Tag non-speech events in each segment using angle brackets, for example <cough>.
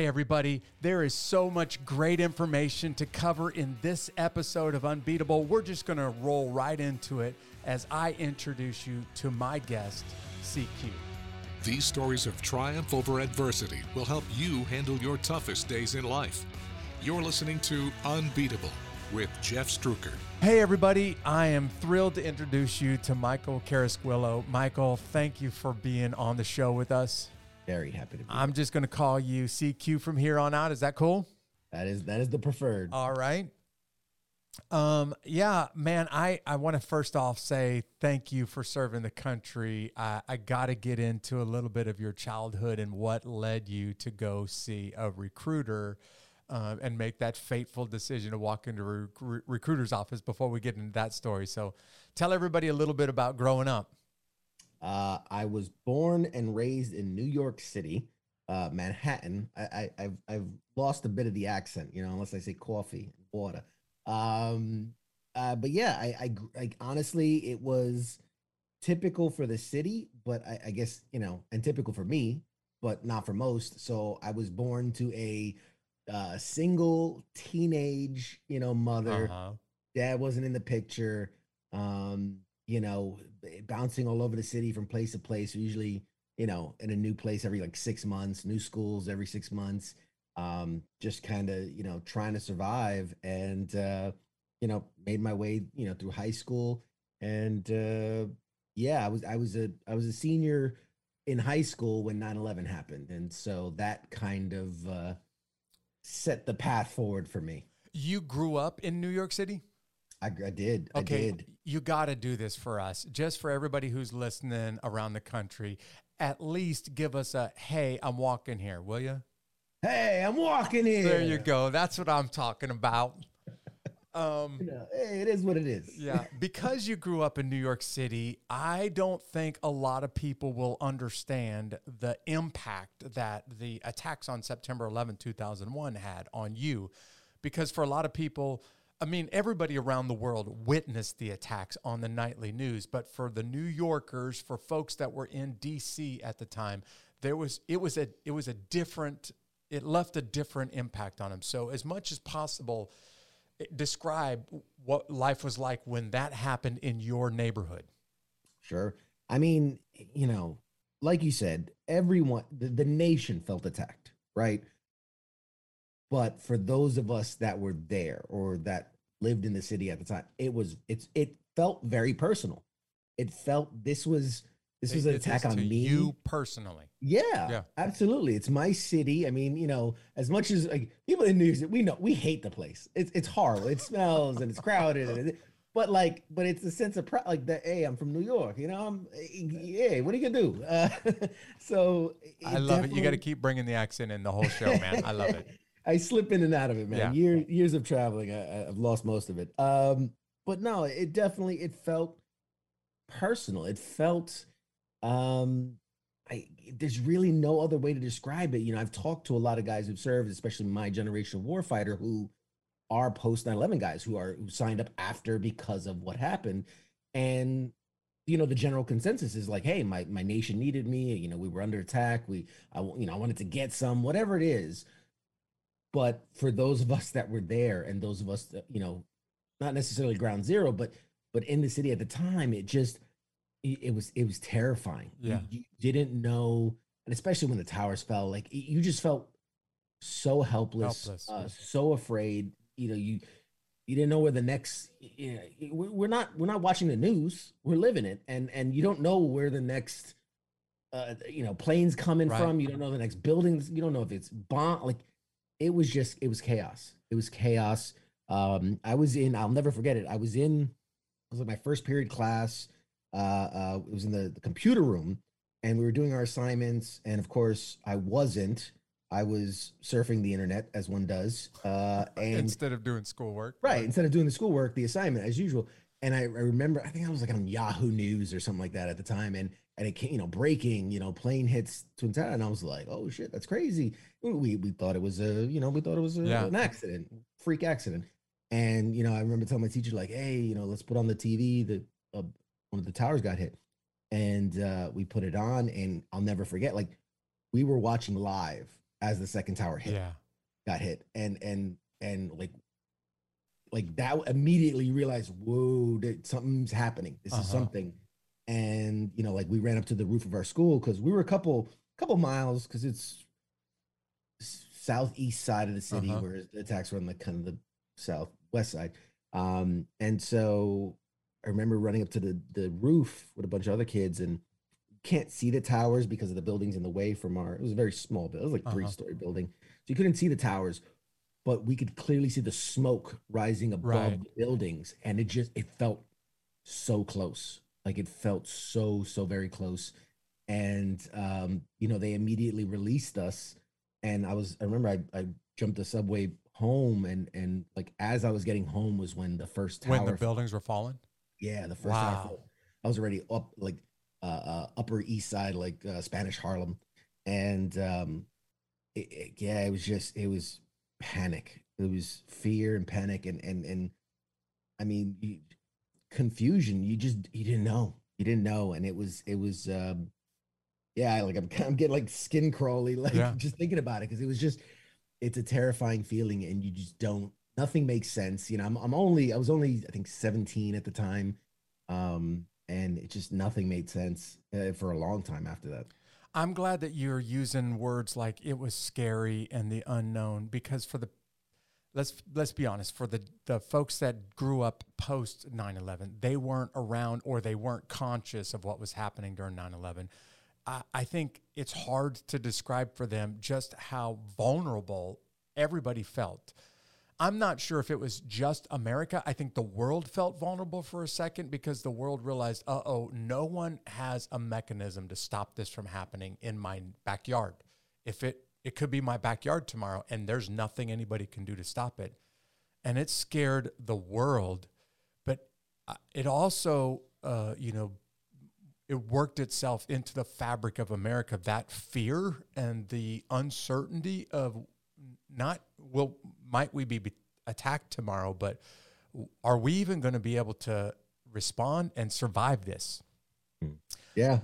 Hey, everybody, there is so much great information to cover in this episode of Unbeatable. We're just going to roll right into it as I introduce you to my guest, CQ. These stories of triumph over adversity will help you handle your toughest days in life. You're listening to Unbeatable with Jeff Struecker. Hey, everybody, I am thrilled to introduce you to Michael Carrasquillo. Michael, thank you for being on the show with us. Very happy to be. I'm just going to call you CQ from here on out. Is that cool? That is that is the preferred. All right. Um, yeah, man, I, I want to first off say thank you for serving the country. I, I got to get into a little bit of your childhood and what led you to go see a recruiter um, and make that fateful decision to walk into a rec- recruiter's office before we get into that story. So tell everybody a little bit about growing up. Uh, I was born and raised in New York City, uh, Manhattan. I, I, have I've lost a bit of the accent, you know, unless I say coffee and water. Um, uh, but yeah, I, I, I honestly, it was typical for the city, but I, I guess you know, and typical for me, but not for most. So I was born to a uh, single teenage, you know, mother. Uh-huh. Dad wasn't in the picture. Um, you know, bouncing all over the city from place to place, usually, you know, in a new place every like six months, new schools every six months. Um, just kind of, you know, trying to survive and, uh, you know, made my way, you know, through high school. And, uh, yeah, I was, I was a, I was a senior in high school when 9 11 happened. And so that kind of, uh, set the path forward for me. You grew up in New York City? I, I did. Okay. I did. You got to do this for us, just for everybody who's listening around the country. At least give us a hey, I'm walking here, will you? Hey, I'm walking here. There you go. That's what I'm talking about. <laughs> Um, you know, it is what it is. yeah, because you grew up in New York City, I don't think a lot of people will understand the impact that the attacks on September 11, 2001 had on you. Because for a lot of people, I mean, everybody around the world witnessed the attacks on the nightly news, but for the New Yorkers, for folks that were in DC at the time, there was it was a it was a different it left a different impact on them. So as much as possible, eh, describe what life was like when that happened in your neighborhood. Sure. I mean, you know, like you said, everyone the, the nation felt attacked, right? But for those of us that were there or that lived in the city at the time, it was it's it felt very personal. It felt this was this was an attack on me. You personally. Yeah, yeah, absolutely. It's my city. I mean, you know, as much as like people in New York we know we hate the place. It's it's horrible. It smells and it's crowded. And it, but like, but it's a sense of pride. Like that. Hey, I'm from New York. You know, I'm. Hey, what are you gonna do? Uh, <laughs> so I love it. You got to keep bringing the accent in the whole show, man. I love it. <laughs> I slip in and out of it, man. Yeah. Year, years of traveling, I, I've lost most of it. Um, but no, it definitely it felt personal. It felt um I, there's really no other way to describe it. You know, I've talked to a lot of guys who've served, especially my generation of warfighter, who are post 9/11 guys who are who signed up after because of what happened, and you know the general consensus is like, hey, my my nation needed me. You know, we were under attack. We, I, you know, I wanted to get some, whatever it is. But for those of us that were there, and those of us, that, you know, not necessarily ground zero, but but in the city at the time, it just it was it was terrifying. Yeah, you, you didn't know, and especially when the towers fell, like you just felt so helpless, helpless uh, so afraid. You know, you you didn't know where the next. You know, we're not we're not watching the news. We're living it, and and you don't know where the next. Uh, you know, planes coming right. from. You don't know the next buildings. You don't know if it's bomb. Like, it was just it was chaos. It was chaos. Um, I was in. I'll never forget it. I was in. It was like my first period class uh, uh, it was in the, the computer room and we were doing our assignments. And of course, I wasn't. I was surfing the internet as one does. Uh, <laughs> and instead of doing schoolwork, right? Right. Instead of doing the schoolwork, the assignment as usual. And I, I, remember, I think I was like on Yahoo News or something like that at the time. And and it came, you know, breaking, you know, plane hits Twin Tower, and I was like, oh shit, that's crazy. We we thought it was a, you know, we thought it was a, yeah. an accident, freak accident. And you know, I remember telling my teacher like, hey, you know, let's put on the TV the uh, one of the towers got hit, and uh, we put it on, and I'll never forget. Like we were watching live as the second tower hit Yeah. got hit and and and like like that immediately realized, whoa something's happening this Uh-huh. is something and you know like we ran up to the roof of our school because we were a couple couple miles because it's southeast side of the city Uh-huh. whereas the attacks were on the kind of the southwest side um and so i remember running up to the the roof with a bunch of other kids and can't see the towers because of the buildings in the way from our it was a very small building it was like Uh-huh. three story building so you couldn't see the towers but we could clearly see the smoke rising above Right. the buildings and it just it felt so close like it felt so so very close and um you know they immediately released us and i was i remember i, I jumped the subway home and and like as i was getting home was when the first tower When the buildings were falling. yeah, the first Wow. time I, I was already up like uh, uh Upper East Side, like uh, Spanish Harlem, and um, it, it- yeah, it was just it was panic. It was fear and panic, and and and I mean you, confusion. You just you didn't know, you didn't know, and it was it was um, yeah, like I'm I'm getting like skin crawly, <laughs> like Yeah. just thinking about it because it was just it's a terrifying feeling, and you just don't nothing makes sense. You know, I'm I'm only I was only I think 17 at the time, um, and it just nothing made sense uh, for a long time after that. I'm glad that you're using words like it was scary and the unknown because for the let's let's be honest for the the folks that grew up post 9/11 they weren't around or they weren't conscious of what was happening during 9/11 I, I think it's hard to describe for them just how vulnerable everybody felt I'm not sure if it was just America. I think the world felt vulnerable for a second because the world realized, uh oh, no one has a mechanism to stop this from happening in my backyard. If it, it could be my backyard tomorrow and there's nothing anybody can do to stop it. And it scared the world, but uh, it also, uh, you know, it worked itself into the fabric of America. That fear and the uncertainty of not will might we be be attacked tomorrow, but are we even going to be able to respond and survive this? Yeah,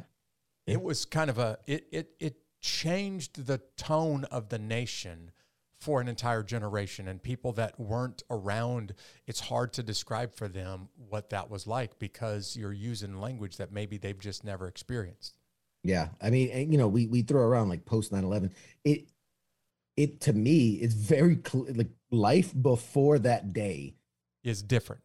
It was kind of a it it it changed the tone of the nation for an entire generation and people that weren't around it's hard to describe for them what that was like because you're using language that maybe they've just never experienced yeah. I mean, and, you know, we we throw around like post 9/11. It it to me is very cl- like life before that day, is different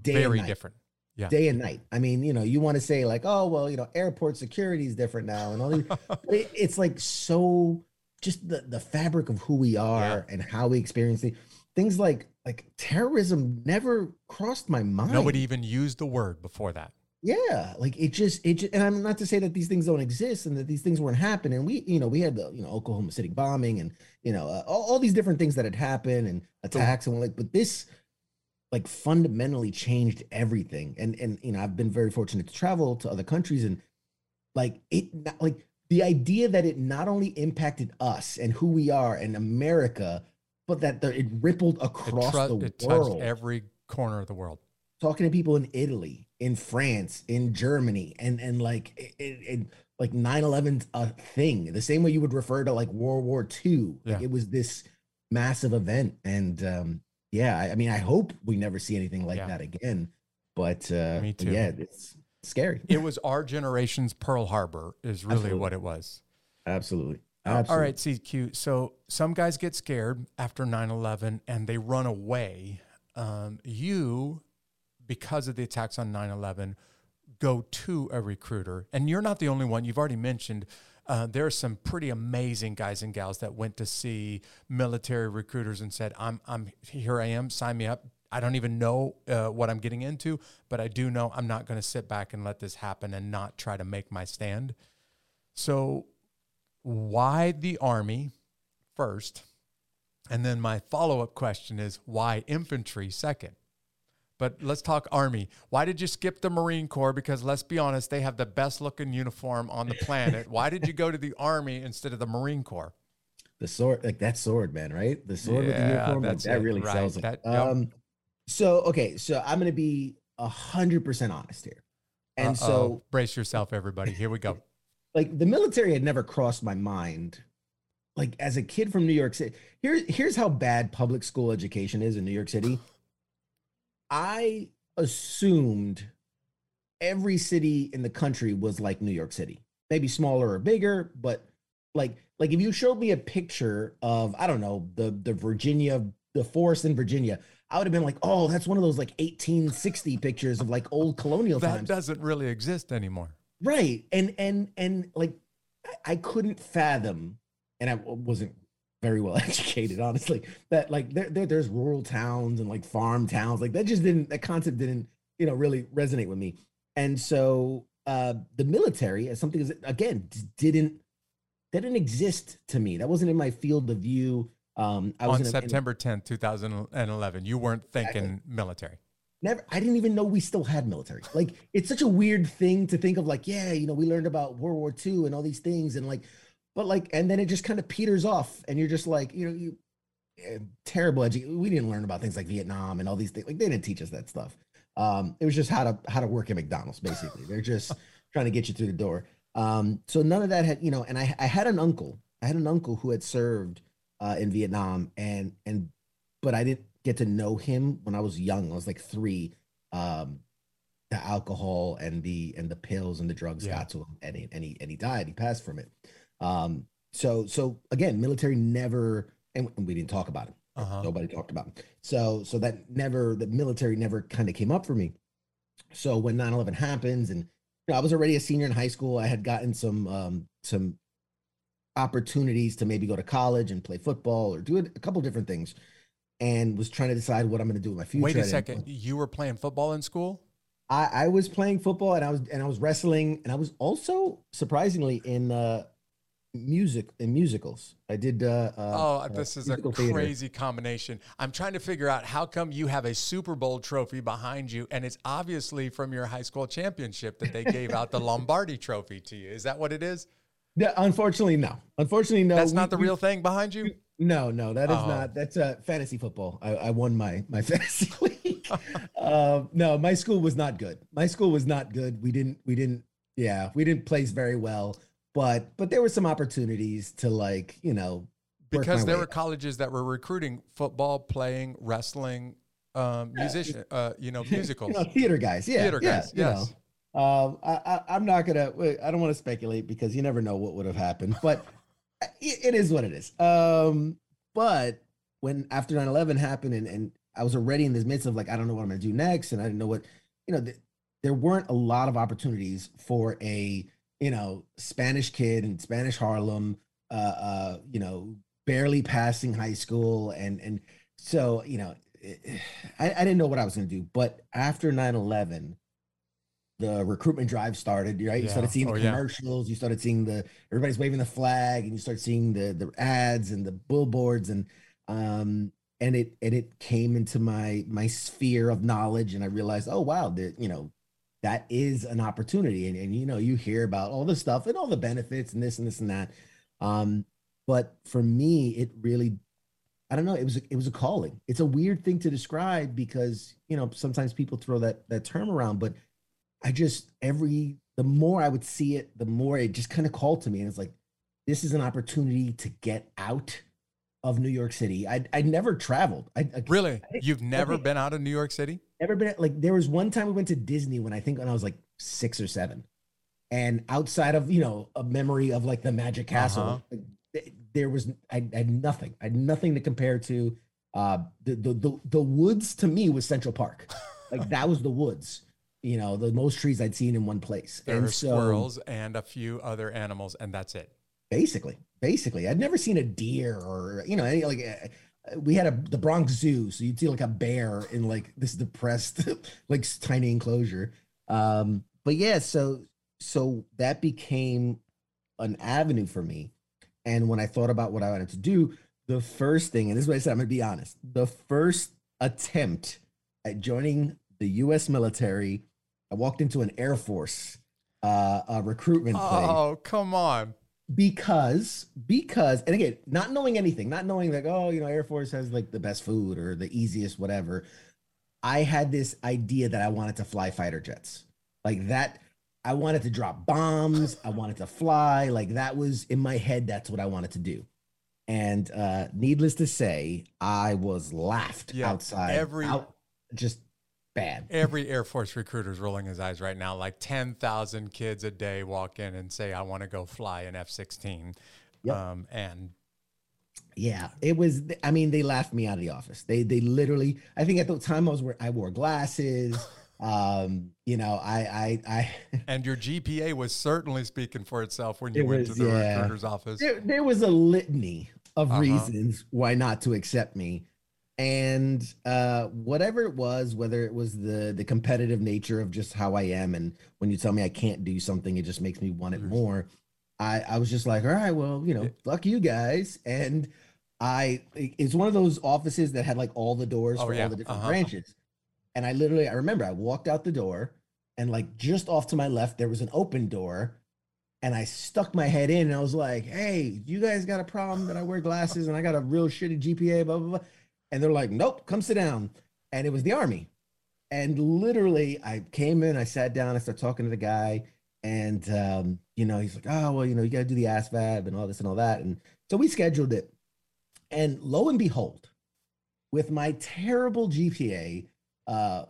day very different yeah day and night. I mean, you know, you want to say like, oh well, you know, airport security is different now, and all these. <laughs> but it, it's like so just the the fabric of who we are and how we experience things. Things like like terrorism never crossed my mind. nobody even used the word before that Yeah, like it just it just, and I'm not to say that these things don't exist and that these things weren't happening. We you know we had the you know Oklahoma City bombing and you know uh, all, all these different things that had happened and attacks and like, but this like fundamentally changed everything. And and you know I've been very fortunate to travel to other countries and like it not- like the idea that it not only impacted us and who we are and America, but that the, it rippled it, across tru- the it touched world every corner of the world talking to people in Italy, in France, in Germany, and and like it, it, it- like 9/11's a thing. The same way you would refer to like World War II. Like it was this massive event. And um yeah, I, I mean I hope we never see anything like Yeah. that again. But uh Me too. yeah, it's scary. it was our generation's pearl harbor is <laughs> really Absolutely. what it was Absolutely. All Absolutely. right, CQ. So some guys get scared after 9 11 and they run away. Um, you, because of the attacks on 9 11, go to a recruiter. And you're not the only one. You've already mentioned uh, there are some pretty amazing guys and gals that went to see military recruiters and said, I'm, I'm here I am, sign me up. I don't even know uh, what I'm getting into, but I do know I'm not going to sit back and let this happen and not try to make my stand. So, why the Army first? And then my follow up question is why infantry second? But let's talk Army. Why did you skip the Marine Corps? Because let's be honest, they have the best looking uniform on the planet. Why did you go to the Army instead of the Marine Corps? the sword, like that sword, man, right? The sword with the uniform, like, that's that it, really right. sells it. That- yep. um, so okay, so I'm gonna be a hundred percent honest here, and Uh-oh. so brace yourself, everybody. Here we go. <laughs> like the military had never crossed my mind like as a kid from New York City, here, here's how bad public school education is in New York City. I assumed every city in the country was like New York City, maybe smaller or bigger, but like like if you showed me a picture of I don't know the the Virginia the forest in Virginia, I would have been like, oh, that's one of those like 1860 pictures of like old colonial that times. doesn't really exist anymore. Right. And and and like I couldn't fathom, and I wasn't very well <laughs> educated, honestly, that like there, there there's rural towns and like farm towns. Like that just didn't that concept didn't, you know, really resonate with me. And so uh the military as something again didn't that didn't exist to me. That wasn't in my field of view. Um I was On in a- in a- September 10th, 2011, you weren't thinking military. never i didn't even know we still had military like it's such a weird thing to think of like yeah you know we learned about world war ii and all these things and like but like and then it just kind of peters off and you're just like you know you eh, terrible edu- we didn't learn about things like vietnam and all these things like they didn't teach us that stuff um it was just how to how to work at mcdonald's basically they're just <laughs> trying to get you through the door um so none of that had you know and i i had an uncle i had an uncle who had served uh in vietnam and and but i didn't get to know him when I was young. I was like three. Um, the alcohol and the and the pills and the drugs Yeah. got to him, and he, and he and he died. He passed from it. Um, so so again, military never, and we didn't talk about it. Uh-huh. Nobody talked about it. So so that never, the military never kind of came up for me. So when 9-11 happens, and you know, I was already a senior in high school, I had gotten some um some opportunities to maybe go to college and play football or do a couple different things and was trying to decide what I'm going to do with my future. Wait a second. You were playing football in school? I, I was playing football and I was and I was wrestling and I was also surprisingly in uh music and musicals. I did uh, uh Oh, uh, this is a theater. crazy combination. I'm trying to figure out how come you have a Super Bowl trophy behind you, and it's obviously from your high school championship that they gave out the <laughs> Lombardi trophy to you. Is that what it is? Yeah, unfortunately no. Unfortunately no. That's We- not the we- real thing behind you? No, no, that is Oh. not. That's uh, fantasy football. I, I won my my <laughs> fantasy league. <laughs> um, no, my school was not good. My school was not good. We didn't. We didn't. Yeah, we didn't place very well. But but there were some opportunities to like you know Because there were up. colleges that were recruiting football, playing, wrestling, um, musician, uh, you know, musicals. <laughs> you know, theater guys. Yeah, Theater yeah, guys, you yes. know. Um, I, I, I'm not gonna. I don't want to speculate because you never know what would have happened. But <laughs> it, it is what it is. Um, but when after 9/11 happened, and, and I was already in this midst of like, I don't know what I'm gonna do next, and I didn't know what, you know, th- there weren't a lot of opportunities for a you know Spanish kid in Spanish Harlem, uh, uh, you know, barely passing high school, and and so you know, it- <sighs> I, I didn't know what I was gonna do. But after 9/11 the recruitment drive started, right? You Yeah. started seeing the Oh, yeah. commercials, you started seeing the everybody's waving the flag, and you start seeing the the ads and the billboards, and um and it and it came into my my sphere of knowledge, and I realized, oh wow, that you know that is an opportunity, and and you know you hear about all the stuff and all the benefits and this and this and that, um, but for me, it really I don't know. It was a, it was a calling. It's a weird thing to describe because you know sometimes people throw that that term around, but I just every the more I would see it, the more it just kind of called to me, and it's like this is an opportunity to get out of New York City. I I never traveled. I, I Really? You've never think- been out of New York City? Never been like there was one time we went to Disney when I think when I was like six or seven, and outside of you know a memory of like the Magic Castle, Uh-huh. like, there was I, I had nothing. I had nothing to compare to. Uh, the, the the the woods to me was Central Park, <laughs> like that was the woods. You know, the most trees I'd seen in one place, There and are so squirrels and a few other animals, and that's it. basically, basically, I'd never seen a deer or you know any like. We had a the Bronx Zoo, so you'd see like a bear in like this depressed, <laughs> like tiny enclosure. Um, but yeah, so so that became an avenue for me. And when I thought about what I wanted to do, the first thing, and this is what I said, I'm gonna be honest, the first attempt at joining the U.S. military, I walked into an Air Force uh, uh recruitment thing Oh, come on. Because because and again not knowing anything not knowing like oh you know air force has like the best food or the easiest whatever i had this idea that i wanted to fly fighter jets like that i wanted to drop bombs i wanted to fly like that was in my head that's what i wanted to do And uh, needless to say, I was laughed Yeah, outside. every- out- just bad. Every Air Force recruiter is rolling his eyes right now. Like 10,000 kids a day walk in and say, I want to go fly an F 16. Yep. Um, and Yeah, it was. I mean, they laughed me out of the office. They they literally. I think at the time I was I wore glasses. <laughs> Um, you know, I I I <laughs> and your GPA was certainly speaking for itself when you It went was, to the yeah. recruiter's office. there, there was a litany of Uh-huh. reasons why not to accept me and uh whatever it was whether it was the the competitive nature of just how i am and when you tell me i can't do something it just makes me want it more i i was just like all right well you know fuck you guys and i it's one of those offices that had like all the doors Oh, for yeah. all the different Uh-huh. branches and i literally i remember i walked out the door and like just off to my left there was an open door and I stuck my head in and I was like, hey, you guys got a problem that I wear glasses and I got a real shitty GPA, blah, blah, blah. And they're like, nope, come sit down. And it was the army. And literally, I came in, I sat down, I started talking to the guy. And, um, you know, he's like, oh, well, you know, you got to do the ASVAB and all this and all that. And so we scheduled it. And lo and behold, with my terrible GPA, uh,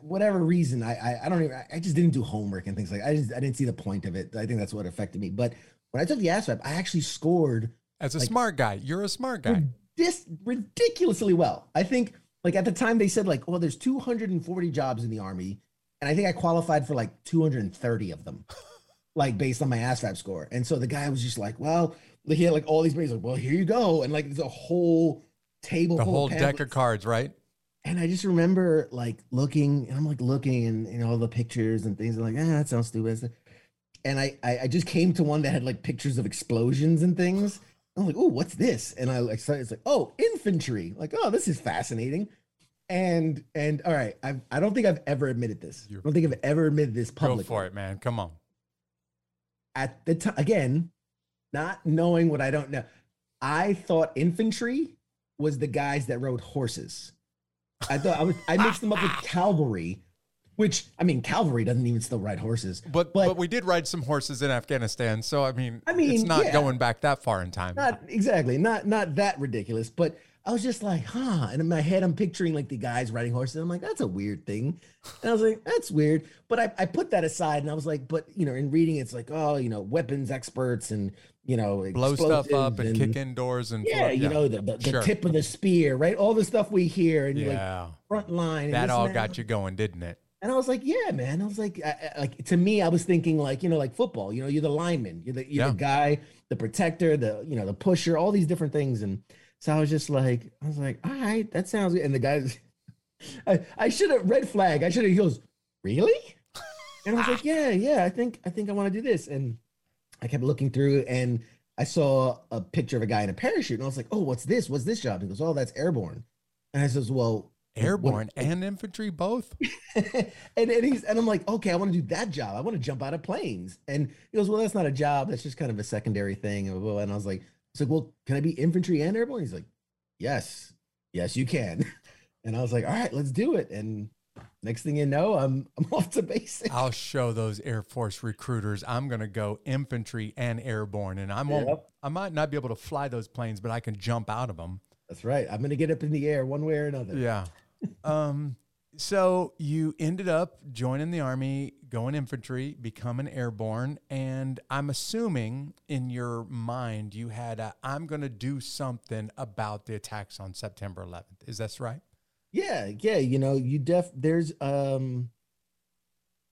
whatever reason, I, I I don't even I just didn't do homework and things like I just I didn't see the point of it. I think that's what affected me. But when I took the ASVAB, I actually scored As a like- smart guy, you're a smart guy. This ridiculously well. I think like at the time they said like, well, there's 240 jobs in the army, and I think I qualified for like 230 of them, <laughs> like based on my ASVAB score. And so the guy was just like, well, he had like all these things like, well, here you go, and like there's a whole table, The whole of deck of cards, right? And I just remember like looking, and I'm like looking, and you know all the pictures and things. I'm like, ah, that sounds stupid. And I, I, I just came to one that had like pictures of explosions and things. I'm like, oh, what's this? And I like started. It's like, oh, infantry. Like, oh, this is fascinating. And and all right, I I don't think I've ever admitted this. I don't think I've ever admitted this publicly. Go for it, man. Come on. At the time, again, not knowing what I don't know, I thought infantry was the guys that rode horses. I thought I was I mixed them up with <laughs> cavalry, which I mean cavalry doesn't even still ride horses. But, but But- we did ride some horses in Afghanistan, so I mean, I mean, it's not yeah. going back that far in time. Not exactly, not not that ridiculous, but I was just like, huh. And in my head, I'm picturing like the guys riding horses. I'm like, that's a weird thing. And I was like, that's weird. But I, I put that aside and I was like, but you know, in reading, it's like, oh, you know, weapons experts and you know, Blow stuff up explosives and, kick indoors and Yeah, you know, the, the, the Sure. tip of the spear, right? All the stuff we hear and like yeah, front line. and that all and got you going, didn't it? And I was like, yeah, man. I was like, I, I- like to me, I was thinking like, you know, like football. You know, you're the lineman, you're the you're Yeah. the guy, the protector, the you know, the pusher, all these different things. And so I was just like, I was like, all right, that sounds good. And the guys, <laughs> I, I should have red flag. I should have. He goes, really? And I was like, yeah, yeah. I think I think I want to do this. And I kept looking through, and I saw a picture of a guy in a parachute, and I was like, oh, what's this? What's this job? He goes, oh, that's airborne. And I says, well, Airborne and infantry both. <laughs> and, and he's and I'm like, okay, I want to do that job. I want to jump out of planes. And he goes, well, that's not a job. That's just kind of a secondary thing. And I was like, it's like, well, can I be infantry and airborne? He's like, yes, yes, you can. <laughs> And I was like, all right, let's do it. And next thing you know, I'm <laughs> I'm off to basic. I'll show those Air Force recruiters. I'm going to go infantry and airborne, and I won't. Yep. I might not be able to fly those planes, but I can jump out of them. That's right. I'm gonna get up in the air one way or another. Yeah. Um. So you ended up joining the army, going infantry, becoming airborne, and I'm assuming in your mind you had a, I'm going to do something about the attacks on September 11th. Is that right? Yeah, yeah, you know, you def there's um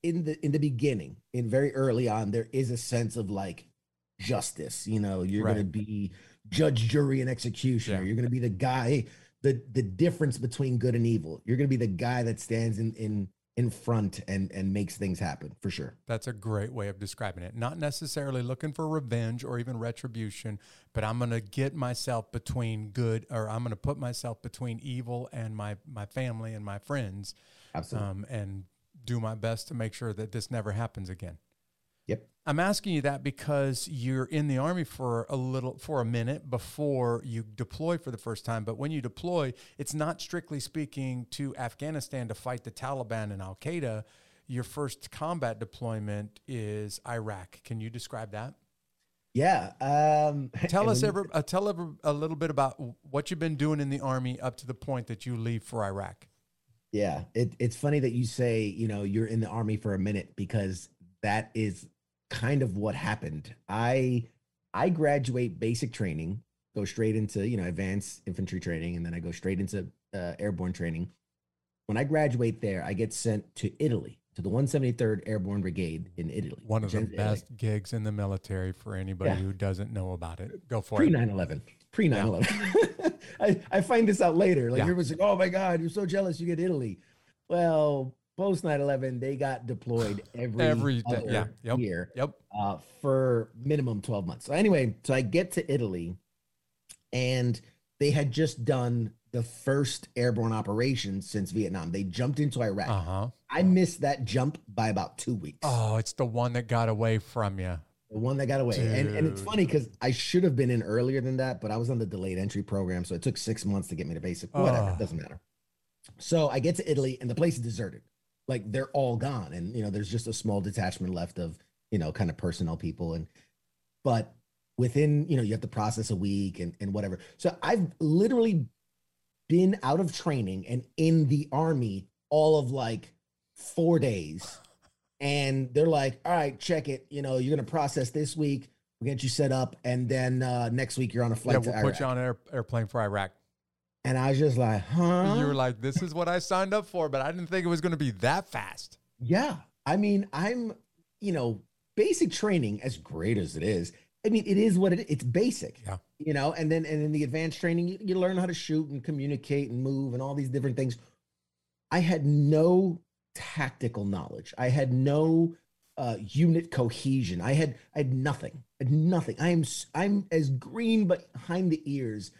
in the in the beginning, in very early on, there is a sense of like justice. You know, you're gonna be judge, jury, and executioner. Yeah. You're gonna be the guy, the the difference between good and evil. You're gonna be the guy that stands in in in front and and makes things happen for sure. That's a great way of describing it. Not necessarily looking for revenge or even retribution, but I'm going to get myself between good or I'm going to put myself between evil and my my family and my friends Absolutely. um, and do my best to make sure that this never happens again. I'm asking you that because you're in the army for a little for a minute before you deploy for the first time. But when you deploy, it's not strictly speaking to Afghanistan to fight the Taliban and Al Qaeda. Your first combat deployment is Iraq. Can you describe that? Yeah. Um, <laughs> Tell us every, uh, tell every, a little bit about what you've been doing in the army up to the point that you leave for Iraq. Yeah, it, it's funny that you say, you know, you're in the army for a minute because that is kind of what happened. I I graduate basic training, go straight into, you know, advanced infantry training and then I go straight into uh, airborne training. When I graduate there, I get sent to Italy, to the 173rd Airborne Brigade in Italy. One of the Vicenza, Italy. best gigs in the military for anybody Yeah. who doesn't know about it. Go for it. Pre 9 11. pre 9-11 <laughs> I, I find this out later like Yeah. everyone's like oh my god you're so jealous you get italy well post 9-11 they got deployed <sighs> every, Every day, yeah, yep. year Yep. uh, for minimum 12 months so anyway so i get to italy and they had just done the first airborne operation since vietnam they jumped into iraq Uh huh. i missed that jump by about two weeks Oh, it's the one that got away from you. the one that got away. And, and it's funny because I should have been in earlier than that, but I was on the delayed entry program. So it took six months to get me to basic. Whatever, Oh. it doesn't matter. So I get to Italy and the place is deserted. Like they're all gone. And, you know, there's just a small detachment left of, you know, kind of personnel people. And, but within, you know, you have to process a week and, and whatever. So I've literally been out of training and in the army all of like four days and they're like, all right, check it. You know, you're gonna process this week. We'll get you set up, and then uh, next week you're on a flight Yeah, to we'll Iraq. put you on an air, airplane for Iraq. And I was just like, huh? You were like, this is what I signed up for, but I didn't think it was going to be that fast. yeah. I mean, I'm, you know, basic training, as great as it is. I mean, it is what it. It's basic. Yeah. You know, and then and in the advanced training, you, you learn how to shoot and communicate and move and all these different things. I had no tactical knowledge. I had no uh, unit cohesion. I had I had nothing. I had nothing. I am I'm as green but behind the ears.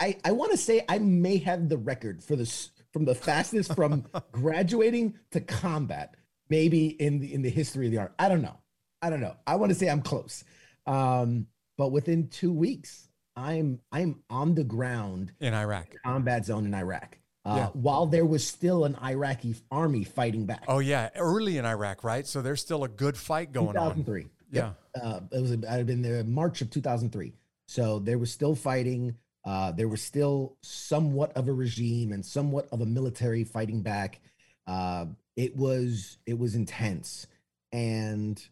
I I, want to say I may have the record for this from the fastest from <laughs> graduating to combat, maybe in the in the history of the art. I don't know. I don't know. I want to say I'm close. Um, but within two weeks, I'm I'm on the ground In Iraq. combat zone in Iraq. Uh, Yeah. While there was still an Iraqi army fighting back. Oh, yeah. Early in Iraq, right? So there's still a good fight going on. 2003. Yeah. Uh, it was I had been there March of 2003. So there was still fighting. Uh, there was still somewhat of a regime and somewhat of a military fighting back. Uh, it was it was intense, and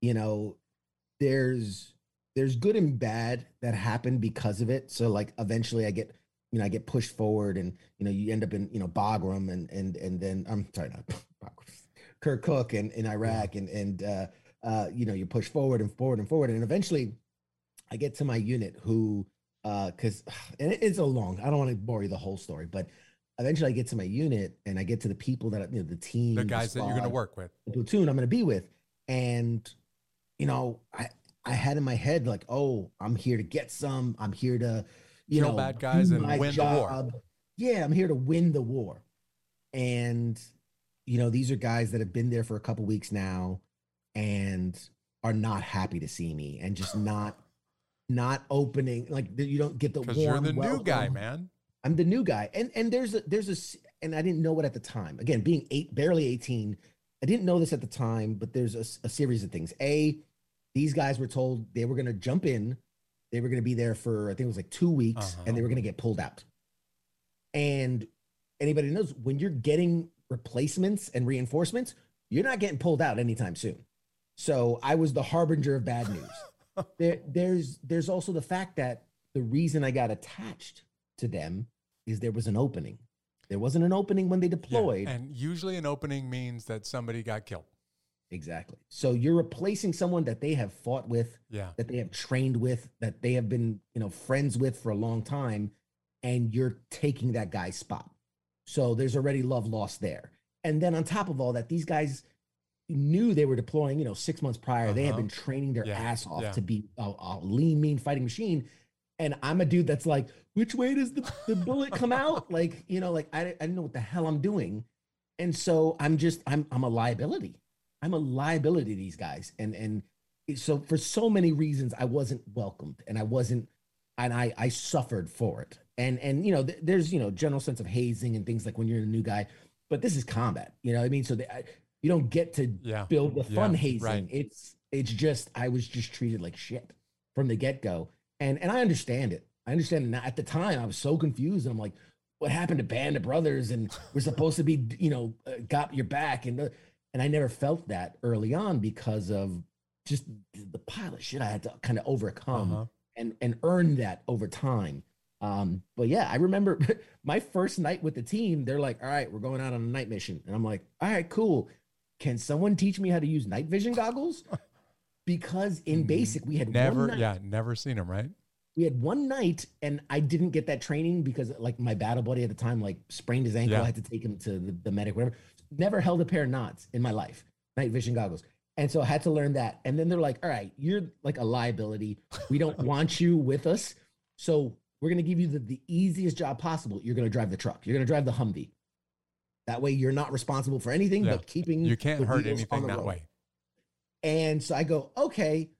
you know, there's there's good and bad that happen because of it. So like eventually, I get you know I get pushed forward, and you know you end up in you know Bagram and and and then I'm sorry not <laughs> Bagram, Kirkuk and in Iraq and and uh, uh, you know you push forward and forward and forward, and eventually I get to my unit who uh because <sighs> and it- it's a long I don't want to bore you the whole story, but eventually I get to my unit and I get to the people that you know the team, The guys that you're going to work with. the platoon I'm going to be with. And, you know, I, I had in my head, like, oh, I'm here to get some. I'm here to, you Kill know, bad guys and win the war. Yeah, I'm here to win the war. And, you know, these are guys that have been there for a couple weeks now and are not happy to see me and just <sighs> not, not opening, like, you don't get the Because you're warm the new guy, man. I'm the new guy, and and there's a there's a and I didn't know it at the time. Again, being eight, barely 18, I didn't know this at the time, but there's a series of things. A, these guys were told they were going to jump in, they were going to be there for I think it was like two weeks, Uh-huh. and they were going to get pulled out. And anybody knows when you're getting replacements and reinforcements, you're not getting pulled out anytime soon. So I was the harbinger of bad news there, there's there's also the fact that the reason I got attached to them is there was an opening. There wasn't an opening when they Yeah, deployed. And usually an opening means that somebody got killed. Exactly. So you're replacing someone that they have fought with, Yeah. that they have trained with, that they have been, you know, friends with for a long time, and you're taking that guy's spot. So there's already love lost there. And then on top of all that, these guys knew they were deploying, you know, six months prior. They had Uh-huh. been training their Yeah, ass off yeah. to be a, a lean, mean fighting machine. And I'm a dude that's like, which way does the, the bullet come out? <laughs> Like, you know, like I, I didn't know what the hell I'm doing. And so I'm just, I'm, I'm a liability. I'm a liability to these guys. And, and so for so many reasons, I wasn't welcomed and I wasn't, and I, I suffered for it. And, and, you know, th- there's, you know, general sense of hazing and things like when you're a new guy, but this is combat, you know what I mean? So they, I, you don't get to Yeah. build the fun Yeah, hazing. right. It's, it's just, I was just treated like shit. from the get go. And and I understand it. I understand. Now, at the time, I was so confused. And I'm like, what happened to Band of Brothers? And we're supposed to be, you know, uh, got your back. And, uh, and I never felt that early on because of just the pile of shit I had to kind of overcome Uh-huh. and, and earn that over time. Um, but yeah, I remember <laughs> my first night with the team, they're like, all right, we're going out on a night mission. And I'm like, all right, cool. Can someone teach me how to use night vision goggles? <laughs> Because in Mm, basic, we had Never, one night, yeah, never seen them, right? we had one night and I didn't get that training because like my battle buddy at the time like sprained his ankle. Yeah. I had to take him to the, the medic, whatever. Never held a pair of NODs in my life, night vision goggles. And so I had to learn that. And then they're like, all right, you're like a liability. We don't <laughs> want you with us. So we're going to give you the, the easiest job possible. You're going to drive the truck. You're going to drive the Humvee. That way you're not responsible for anything Yeah. but keeping You can't hurt anything that road. way. And so I go, okay,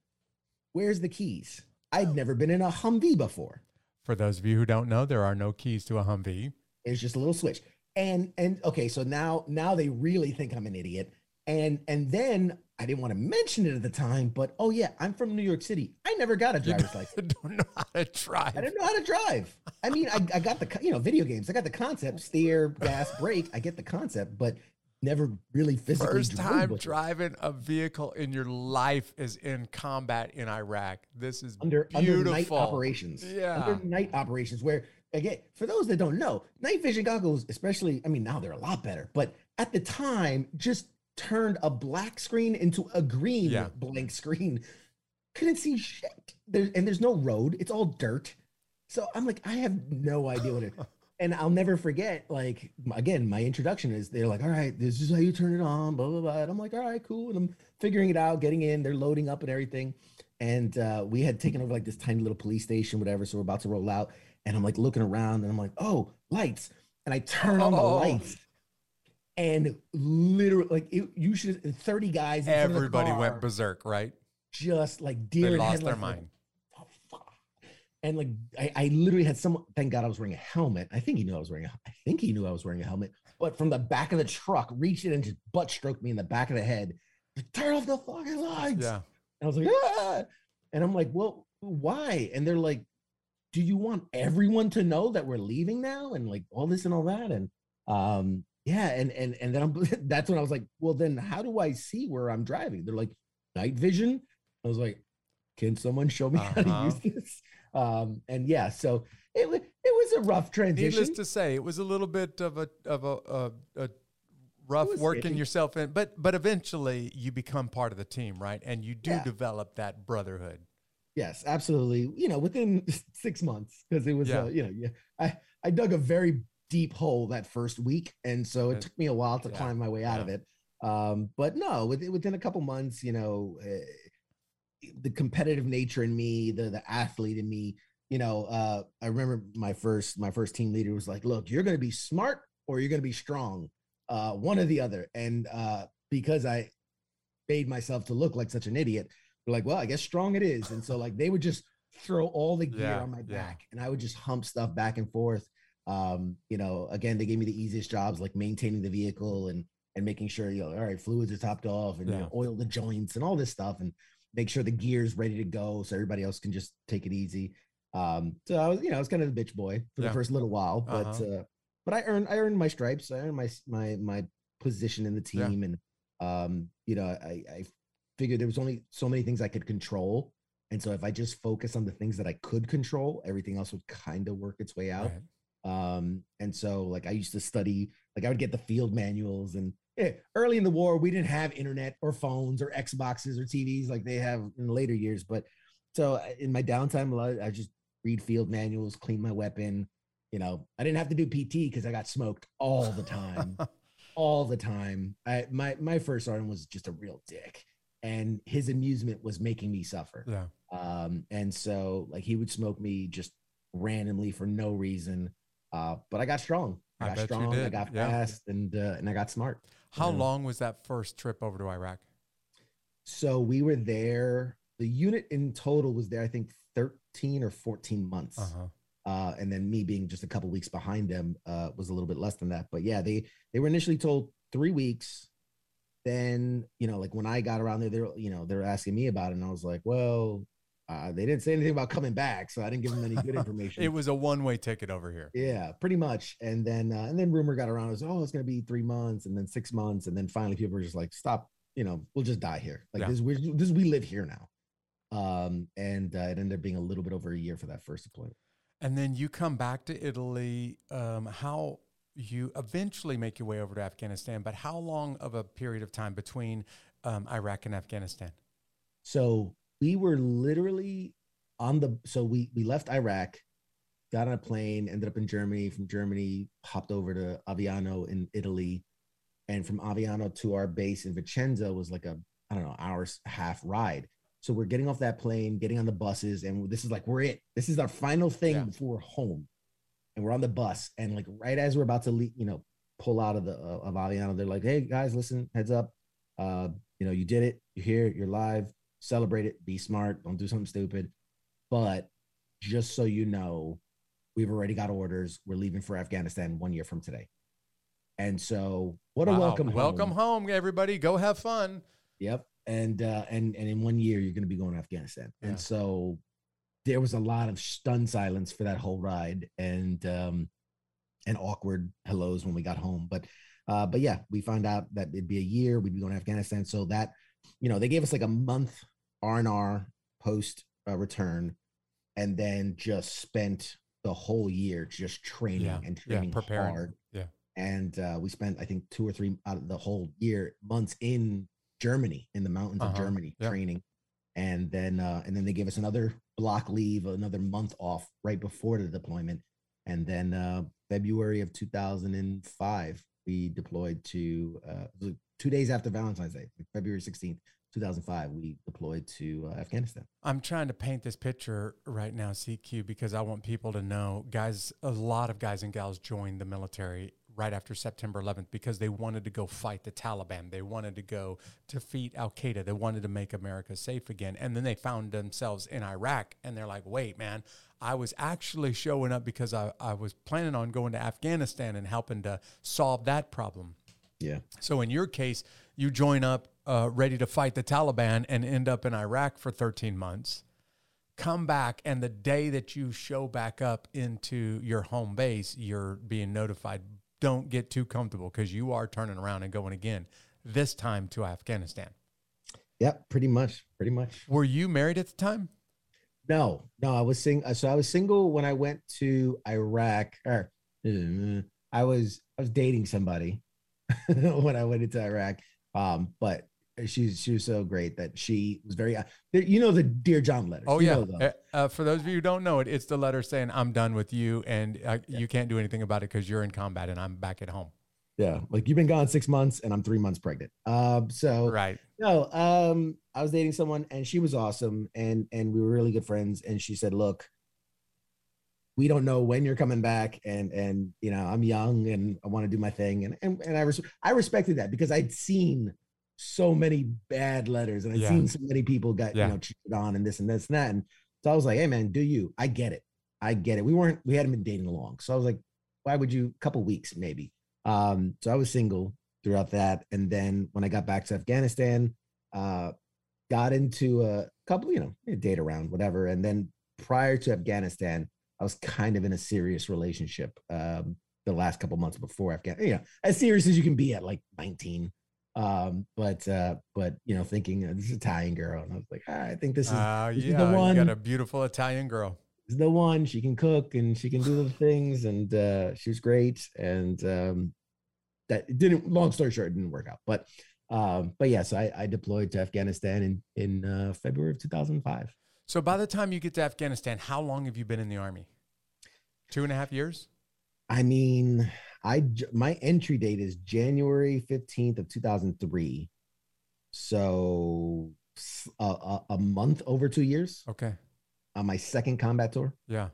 where's the keys? I'd never been in a Humvee before. For those of you who don't know, there are no keys to a Humvee. It's just a little switch. And and okay, so now now they really think I'm an idiot. And and then I didn't want to mention it at the time, but oh yeah, I'm from New York City. I never got a driver's license. I <laughs> don't know how to drive. I didn't know how to drive. I mean, I, I got the you know video games. I got the concept: steer, gas, brake. I get the concept, but never really physically. First time driving a vehicle in your life is in combat in Iraq. This is under under night operations. Yeah. under night operations. Where again, for those that don't know, night vision goggles, especially, I mean, now they're a lot better, but at the time, just turned a black screen into a green Yeah. blank screen. Couldn't see shit. There, and there's no road. It's all dirt. So I'm like, I have no idea what it. <laughs> And I'll never forget, like again, my introduction is they're like, all right, this is how you turn it on, blah blah blah. And I'm like, all right, cool. And I'm figuring it out, getting in. They're loading up and everything. And uh, we had taken over like this tiny little police station, whatever. So we're about to roll out, and I'm like looking around, and I'm like, oh, lights. And I turn on the Oh. lights, and literally, like it, you should. Thirty guys. in front of the everybody went berserk, right? just like deer They lost their headlights, like, mind. oh. And like I, I literally had someone. Thank God I was wearing a helmet. I think he knew I was wearing a. I think he knew I was wearing a helmet. But from the back of the truck, reached in and just butt stroked me in the back of the head. Turn off the fucking lights. Yeah. And I was like, ah! And I'm like, well, why? And they're like, do you want everyone to know that we're leaving now? And like all this and all that. And um, yeah, and and and then I'm <laughs> that's when I was like, well, then how do I see where I'm driving? They're like, night vision. I was like, can someone show me <laughs> how to Uh-huh. use this? Um, and yeah, so it was it was a rough transition. Needless to say, it was a little bit of a of a, a, a rough working yourself in, but but eventually you become part of the team, right? And you do Yeah. develop that brotherhood. Yes, absolutely. You know, within <laughs> six months, because it was, Yeah. uh, you know, yeah, I I dug a very deep hole that first week, and so it took me a while to yeah, climb my way out of it. Um, but no, within within a couple months, you know, uh, the competitive nature in me, the the athlete in me, you know, uh, I remember my first my first team leader was like, "Look, you're going to be smart or you're going to be strong, uh, one or the other." And uh, because I made myself to look like such an idiot, they're like, "Well, I guess strong it is." And so like they would just throw all the gear Yeah, on my yeah. back, and I would just hump stuff back and forth. Um, you know, again, they gave me the easiest jobs like maintaining the vehicle and and making sure you know, all right, fluids are topped off and you know, oil the joints and all this stuff and make sure the gear's ready to go so everybody else can just take it easy. Um, so I was, you know, I was kind of the bitch boy for Yeah. the first little while, but Uh-huh. uh, but I earned I earned my stripes. I earned my my my position in the Yeah. team, and um, you know, I I figured there was only so many things I could control, and so if I just focus on the things that I could control, everything else would kind of work its way out Right. Um and so like i used to study like i would get the field manuals and yeah, early in the war we didn't have internet or phones or xboxes or tvs like they have in later years but so in my downtime a lot i just read field manuals clean my weapon you know i didn't have to do pt because i got smoked all the time <laughs> all the time i my my first sergeant was just a real dick and his amusement was making me suffer Yeah. um, and so like he would smoke me just randomly for no reason. Uh, but I got strong. I I got strong. I got yeah. fast, and uh, and I got smart. How long was that first trip over to Iraq? So we were there. The unit in total was there, I think, thirteen or fourteen months. Uh-huh. Uh, and then me being just a couple weeks behind them uh, was a little bit less than that. But yeah, they they were initially told three weeks. Then you know, like when I got around there, they're you know they're asking me about it, and I was like, well, Uh, they didn't say anything about coming back, so I didn't give them any good <laughs> information. it was a one way ticket over here. Yeah, pretty much. And then uh, and then rumor got around. It was oh, it's gonna be three months, and then six months, and then finally people were just like, stop. You know, we'll just die here. Like Yeah. this, we this we live here now. Um, and uh, it ended up being a little bit over a year for that first deployment. And then you come back to Italy. Um, how you eventually make your way over to Afghanistan, but how long of a period of time between um, Iraq and Afghanistan? So we were literally on the so we we left Iraq, got on a plane, ended up in Germany. From Germany, hopped over to Aviano in Italy, and from Aviano to our base in Vicenza was like a I don't know hours half ride. So we're getting off that plane, getting on the buses, and this is like we're it. This is our final thing Yeah. before home, and we're on the bus. And like right as we're about to leave, you know, pull out of the uh, of Aviano, they're like, "Hey guys, listen, heads up, uh, you know, you did it. You're here. You're live. Celebrate it. Be smart. Don't do something stupid. But just so you know, we've already got orders. We're leaving for Afghanistan one year from today. And so, what a Wow. welcome! home. welcome home, everybody. Go have fun. Yep. And uh, and and in one year, you're going to be going to Afghanistan. Yeah. And so, there was a lot of stunned silence for that whole ride, and um, and awkward hellos when we got home. But uh, but yeah, we found out that it'd be a year. We'd be going to Afghanistan. So that you know, they gave us like a month R and R post uh, return, and then just spent the whole year just training Yeah, and yeah, training preparing. hard. Yeah. And uh, we spent, I think, two or three out of the whole year months in Germany, in the mountains Uh-huh, of Germany, yeah. training. And then, uh, and then they gave us another block leave, another month off right before the deployment. And then uh, February of 2005, we deployed to uh, two days after Valentine's Day, February 16th, 2005. We deployed to uh, Afghanistan. I'm trying to paint this picture right now, CQ, because I want people to know, guys, a lot of guys and gals joined the military right after September 11th because they wanted to go fight the Taliban. They wanted to go defeat Al Qaeda. They wanted to make America safe again. And then they found themselves in Iraq and they're like, wait, man, I was actually showing up because I, I was planning on going to Afghanistan and helping to solve that problem. Yeah. So in your case, you join up uh, ready to fight the Taliban and end up in Iraq for 13 months. Come back, and the day that you show back up into your home base, you're being notified. Don't get too comfortable because you are turning around and going again. This time to Afghanistan. Yep. Pretty much. Pretty much. Were you married at the time? No, no, I was sing. So I was single when I went to Iraq. Or uh, I was I was dating somebody <laughs> when I went into Iraq. Um, but she's she was so great that she was very. Uh, you know the Dear John letter. Oh You yeah. know. Uh, uh, for those of you who don't know it, it's the letter saying I'm done with you, and uh, you can't do anything about it because you're in combat and I'm back at home. yeah. Like you've been gone six months and I'm three months pregnant. Um, so Right. No, um, I was dating someone and she was awesome and and we were really good friends. And she said, Look, we don't know when you're coming back, and and you know, I'm young and I want to do my thing. And and, and I res- I respected that because I'd seen so many bad letters and I've Yeah. seen so many people got Yeah. you know cheated on and this and this and that. And so I was like, hey man, do you? I get it. I get it. We weren't, we hadn't been dating long. So I was like, why would you? A couple weeks, maybe. Um, so I was single throughout that. And then when I got back to Afghanistan, uh, got into a couple, you know, a date around, whatever. And then prior to Afghanistan, I was kind of in a serious relationship um, the last couple months before Afghanistan. You know, as serious as you can be at like 19. Um, but uh, but you know, thinking this is Italian girl, and I was like, ah, I think this is Uh, this is yeah, the you one. got a beautiful Italian girl. is the one. She can cook and she can do the things, and uh, she was great. And um, that didn't. Long story short, it didn't work out. But um, but yes, I, I deployed to Afghanistan in in uh, February of 2005. So by the time you get to Afghanistan, how long have you been in the army? Two and a half years. I mean, I my entry date is January 15th of 2003. So a month over two years Okay. on my second combat tour. Yeah.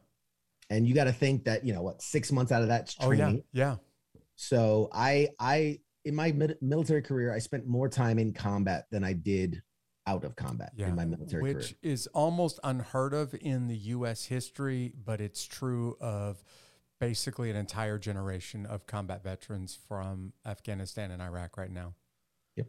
And you got to think that, you know, what, six months out of that's Oh training. yeah. Yeah. So I, I, in my mid- military career, I spent more time in combat than I did out of combat Yeah. in my military Which career. is almost unheard of in the U.S. history, but it's true of basically an entire generation of combat veterans from Afghanistan and Iraq right now. Yep.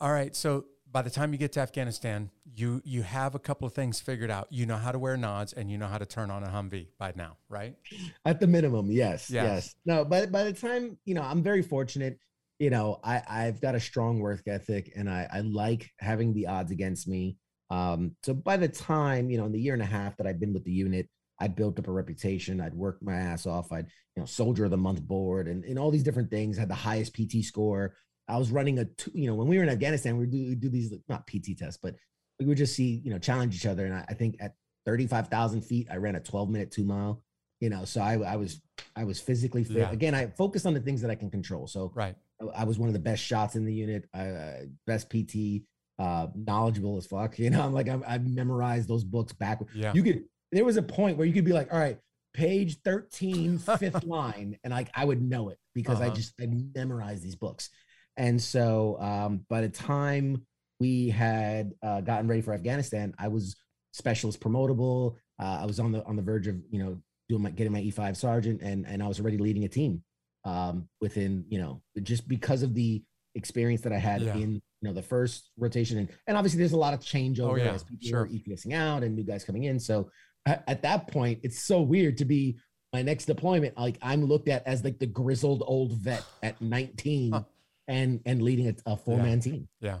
All right. So by the time you get to Afghanistan, you you have a couple of things figured out. You know how to wear NODs and you know how to turn on a Humvee by now, right? At the minimum, yes, Yes. yes. No, but by the time you know, I'm very fortunate. You know, I I've got a strong work ethic, and I I like having the odds against me. Um, so by the time you know, in the year and a half that I've been with the unit, I built up a reputation. I'd worked my ass off. I'd you know, soldier of the month board, and and all these different things. Had the highest PT score. I was running a two, you know, when we were in Afghanistan, we do, do these not PT tests, but we would just see, you know, challenge each other. And I, I think at 35,000 feet, I ran a 12 minute two mile, you know, so I, I was, I was physically fit. Yeah. Again, I focused on the things that I can control. So Right. I- I was one of the best shots in the unit, uh, best PT, uh, knowledgeable as fuck. <laughs> You know, I'm like, I, I memorized those books back. Yeah. You could, there was a point where you could be like, all right, page 13, <laughs> fifth line. And like, I would know it because I Uh-huh. just, I memorized these books. And so um, by the time we had uh, gotten ready for Afghanistan, I was specialist promotable. Uh, I was on the on the verge of you know doing my getting my E5 sergeant, and and I was already leading a team um, within you know just because of the experience that I had Yeah. in you know the first rotation, and and obviously there's a lot of changeover Oh, yeah, as people sure. are ETSing out and new guys coming in. So at, at that point, it's so weird to be my next deployment. Like I'm looked at as like the grizzled old vet <sighs> at 19 Huh. and and leading a, a four man team. Yeah.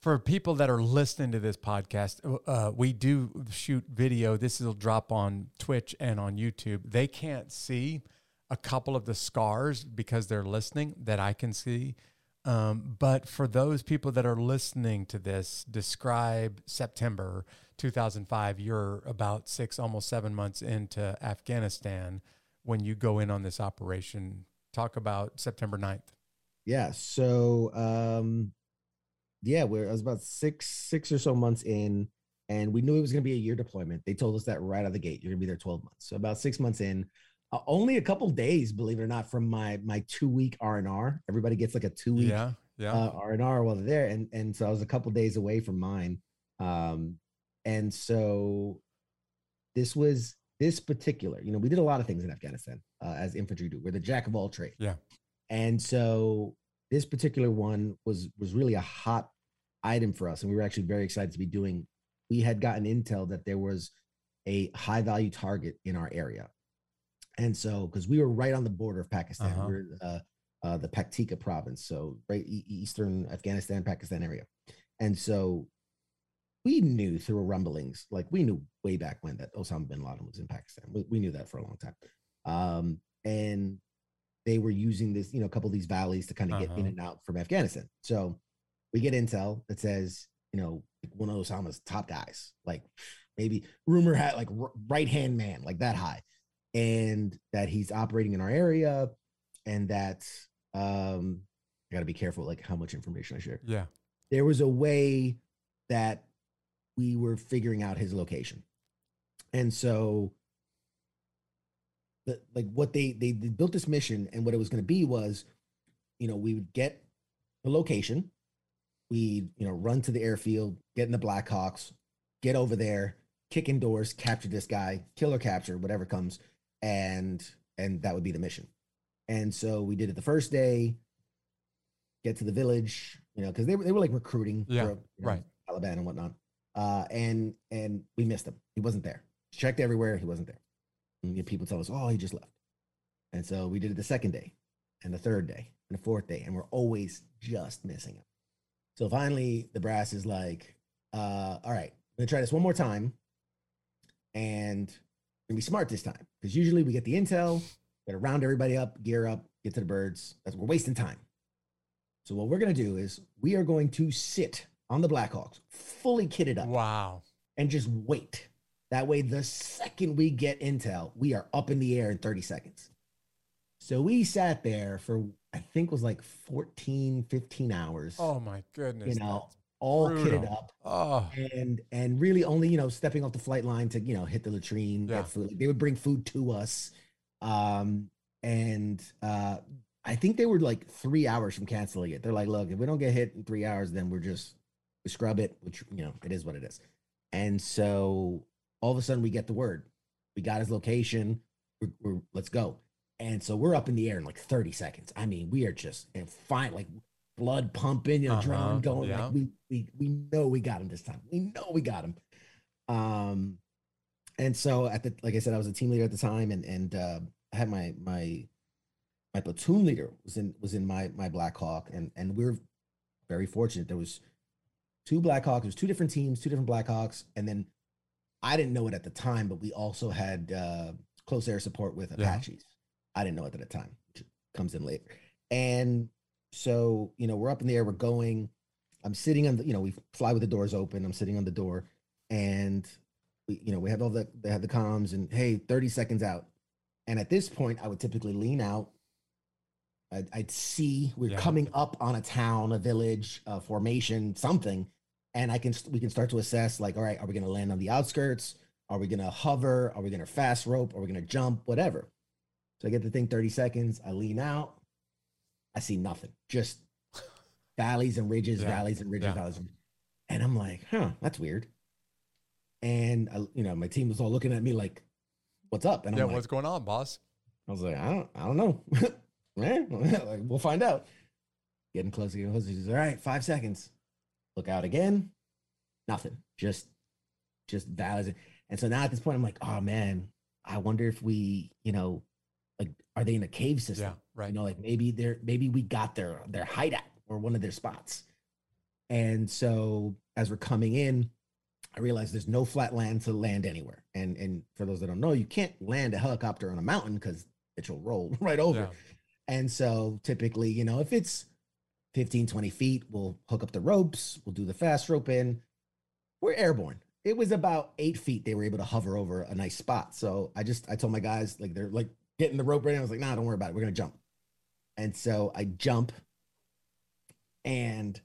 For people that are listening to this podcast, uh, we do shoot video. This will drop on Twitch and on YouTube. They can't see a couple of the scars because they're listening that I can see. Um, but for those people that are listening to this, describe September 2005. You're about six, almost seven months into Afghanistan when you go in on this operation. Talk about September 9th. Yeah. So um yeah, we're I was about six, six or so months in, and we knew it was gonna be a year deployment. They told us that right out of the gate. You're gonna be there 12 months. So about six months in, uh, only a couple days, believe it or not, from my my two week R and R. Everybody gets like a two week Yeah. Yeah. uh, R and R while they're there, and and so I was a couple days away from mine, um, and so this was this particular. You know, we did a lot of things in Afghanistan uh, as infantry do. We're the jack of all trades. Yeah. and so this particular one was was really a hot item for us, and we were actually very excited to be doing. We had gotten intel that there was a high value target in our area, and so because we were right on the border of Pakistan, Uh-huh. we we're uh, uh, the Paktika province, so right e- eastern Afghanistan, Pakistan area. And so we knew through rumblings, like we knew way back when that Osama bin Laden was in Pakistan. We, we knew that for a long time. Um, and they were using this, you know, a couple of these valleys to kind of get in Uh-huh. and out from Afghanistan. So we get intel that says, you know, one of Osama's top guys, like maybe rumor had like right hand man, like that high, and that he's operating in our area, and that um, I got to be careful, like how much information I share. yeah. There was a way that we were figuring out his location, and so the, like what they, they they built this mission, and what it was going to be was, you know, we would get the location, we you know run to the airfield, get in the Blackhawks, get over there, kick in doors, capture this guy, kill or capture, whatever comes, and and that would be the mission. And so we did it the first day, get to the village, you know, because they were they were like recruiting Yeah, for you know, right. Taliban and whatnot. Uh, and and we missed him. He wasn't there. Checked everywhere. He wasn't there. And people tell us, oh, he just left. And so we did it the second day, and the third day, and the fourth day, and we're always just missing him. So finally, the brass is like, uh, all right, I'm gonna try this one more time, and we're gonna be smart this time because usually we get the intel, gotta round everybody up, gear up, get to the birds. That's we're wasting time. So what we're gonna do is we are going to sit on the Blackhawks, fully kitted up, Wow. and just wait. That way, the second we get intel, we are up in the air in 30 seconds. So we sat there for, I think was like 14, 15 hours, Oh my goodness. you know, all kitted up Oh, and and really only, you know, stepping off the flight line to, you know, hit the latrine, Yeah. get food. They would bring food to us. Um, and uh I think they were like three hours from canceling it. They're like, look, if we don't get hit in three hours, then we're just we scrub it, which you know, it is what it is. And so all of a sudden we get the word. We got his location. We're, we're let's go. And so we're up in the air in like 30 seconds. I mean, we are just and fine, like blood pumping, you know, Uh-huh, adrenaline going. yeah. Like we we we know we got him this time. We know we got him. Um, and so at the like I said, I was a team leader at the time, and and uh, I had my my my platoon leader was in was in my my Black Hawk, and and we are very fortunate. There was two Black Hawks. There was two different teams, two different Blackhawks, and then I didn't know it at the time, but we also had uh, close air support with Yeah. Apaches. I didn't know it at the time, which comes in later. And so, you know, we're up in the air, we're going. I'm sitting on the, you know, we fly with the doors open. I'm sitting on the door, and we, you know, we have all the they have the comms, and hey, 30 seconds out. And at this point, I would typically lean out. I'd, I'd see we're Yeah. coming up on a town, a village, a formation, something, and I can we can start to assess like, all right, are we going to land on the outskirts? Are we going to hover? Are we going to fast rope? Are we going to jump? Whatever. So I get the thing 30 seconds. I lean out. I see nothing, just valleys and ridges, Yeah, valleys and ridges, yeah. valleys. and- I'm like, huh, that's weird. And I, you know, my team was all looking at me like, "What's up?" And I'm yeah, like, what's going on, boss? I was like, I don't, I don't know. <laughs> Eh, <laughs> like, we'll find out. Getting closer, getting closer. He's all right, five seconds. Look out again. Nothing. Just, just valleys. And so now at this point, I'm like, oh man, I wonder if we, you know, like, are they in a cave system? Yeah, right. You know, like maybe they're maybe we got their their hideout or one of their spots. And so as we're coming in, I realized there's no flat land to land anywhere. And and for those that don't know, you can't land a helicopter on a mountain because it will roll <laughs> right over. Yeah. And so typically, you know, if it's 15, 20 feet, we'll hook up the ropes, we'll do the fast rope in. We're airborne. It was about eight feet. They were able to hover over a nice spot. So I just I told my guys, like they're like getting the rope ready. I was like, nah, don't worry about it. We're gonna jump. And so I jump and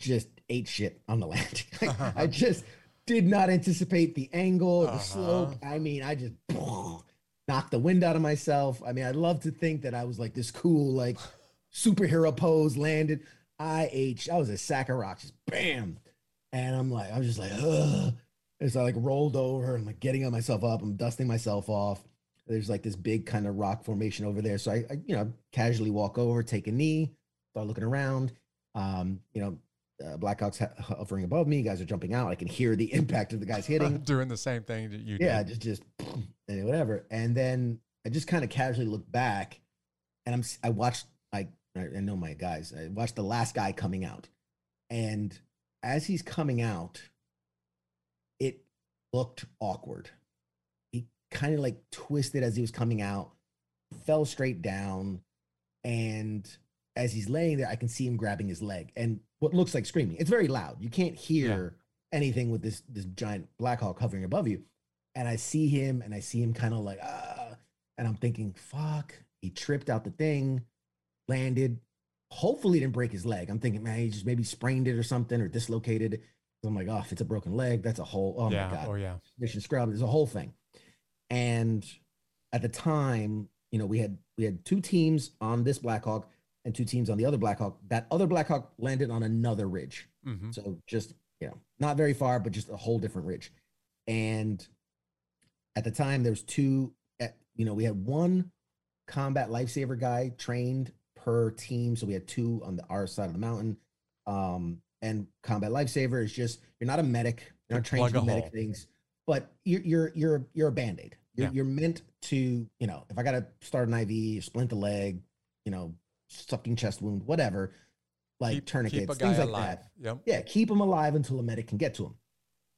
just ate shit on the landing. <laughs> Like, <laughs> I just did not anticipate the angle, the Uh-huh. slope. I mean, I just <laughs> knocked the wind out of myself. I mean, I'd love to think that I was like this cool, like superhero pose, landed. I ate, I was a sack of rocks, just bam. And I'm like, I was just like, ugh. As I like rolled over, I'm like getting on myself up, I'm dusting myself off. There's like this big kind of rock formation over there. So I, I you know, casually walk over, take a knee, start looking around. Um, you know, uh, Blackhawks hovering above me. Guys are jumping out. I can hear the <laughs> impact of the guys hitting. <laughs> Doing the same thing that you yeah, did. just just and whatever. And then I just kind of casually look back, and I'm I watched I I I know my guys. I watched the last guy coming out, and as he's coming out, it looked awkward. He kind of like twisted as he was coming out, fell straight down, and as he's laying there, I can see him grabbing his leg and what looks like screaming. It's very loud. You can't hear anything with this this giant black hawk hovering above you. And I see him and I see him kind of like ah, and I'm thinking, fuck, he tripped out the thing, landed. Hopefully didn't break his leg. I'm thinking, man, he just maybe sprained it or something or dislocated it. So I'm like, oh, if it's a broken leg, that's a whole oh yeah. my god Oh yeah. mission scrub. There's a whole thing. And at the time, you know, we had we had two teams on this Blackhawk and two teams on the other Blackhawk. That other Blackhawk landed on another ridge. hmm So just, you know, not very far, but just a whole different ridge. And at the time, there's two, eh, you know, we had one combat lifesaver guy trained per team. So we had two on the our side of the mountain. Um, and combat lifesaver is just you're not a medic, you're not trained to do medic hole. things, but you're you're you're you're a band-aid. You're, Yeah. you're meant to, you know, if I gotta start an IV, splint a leg, you know, sucking chest wound, whatever, like keep, tourniquets, keep things like alive. that Yep. yeah, keep them alive until a medic can get to them.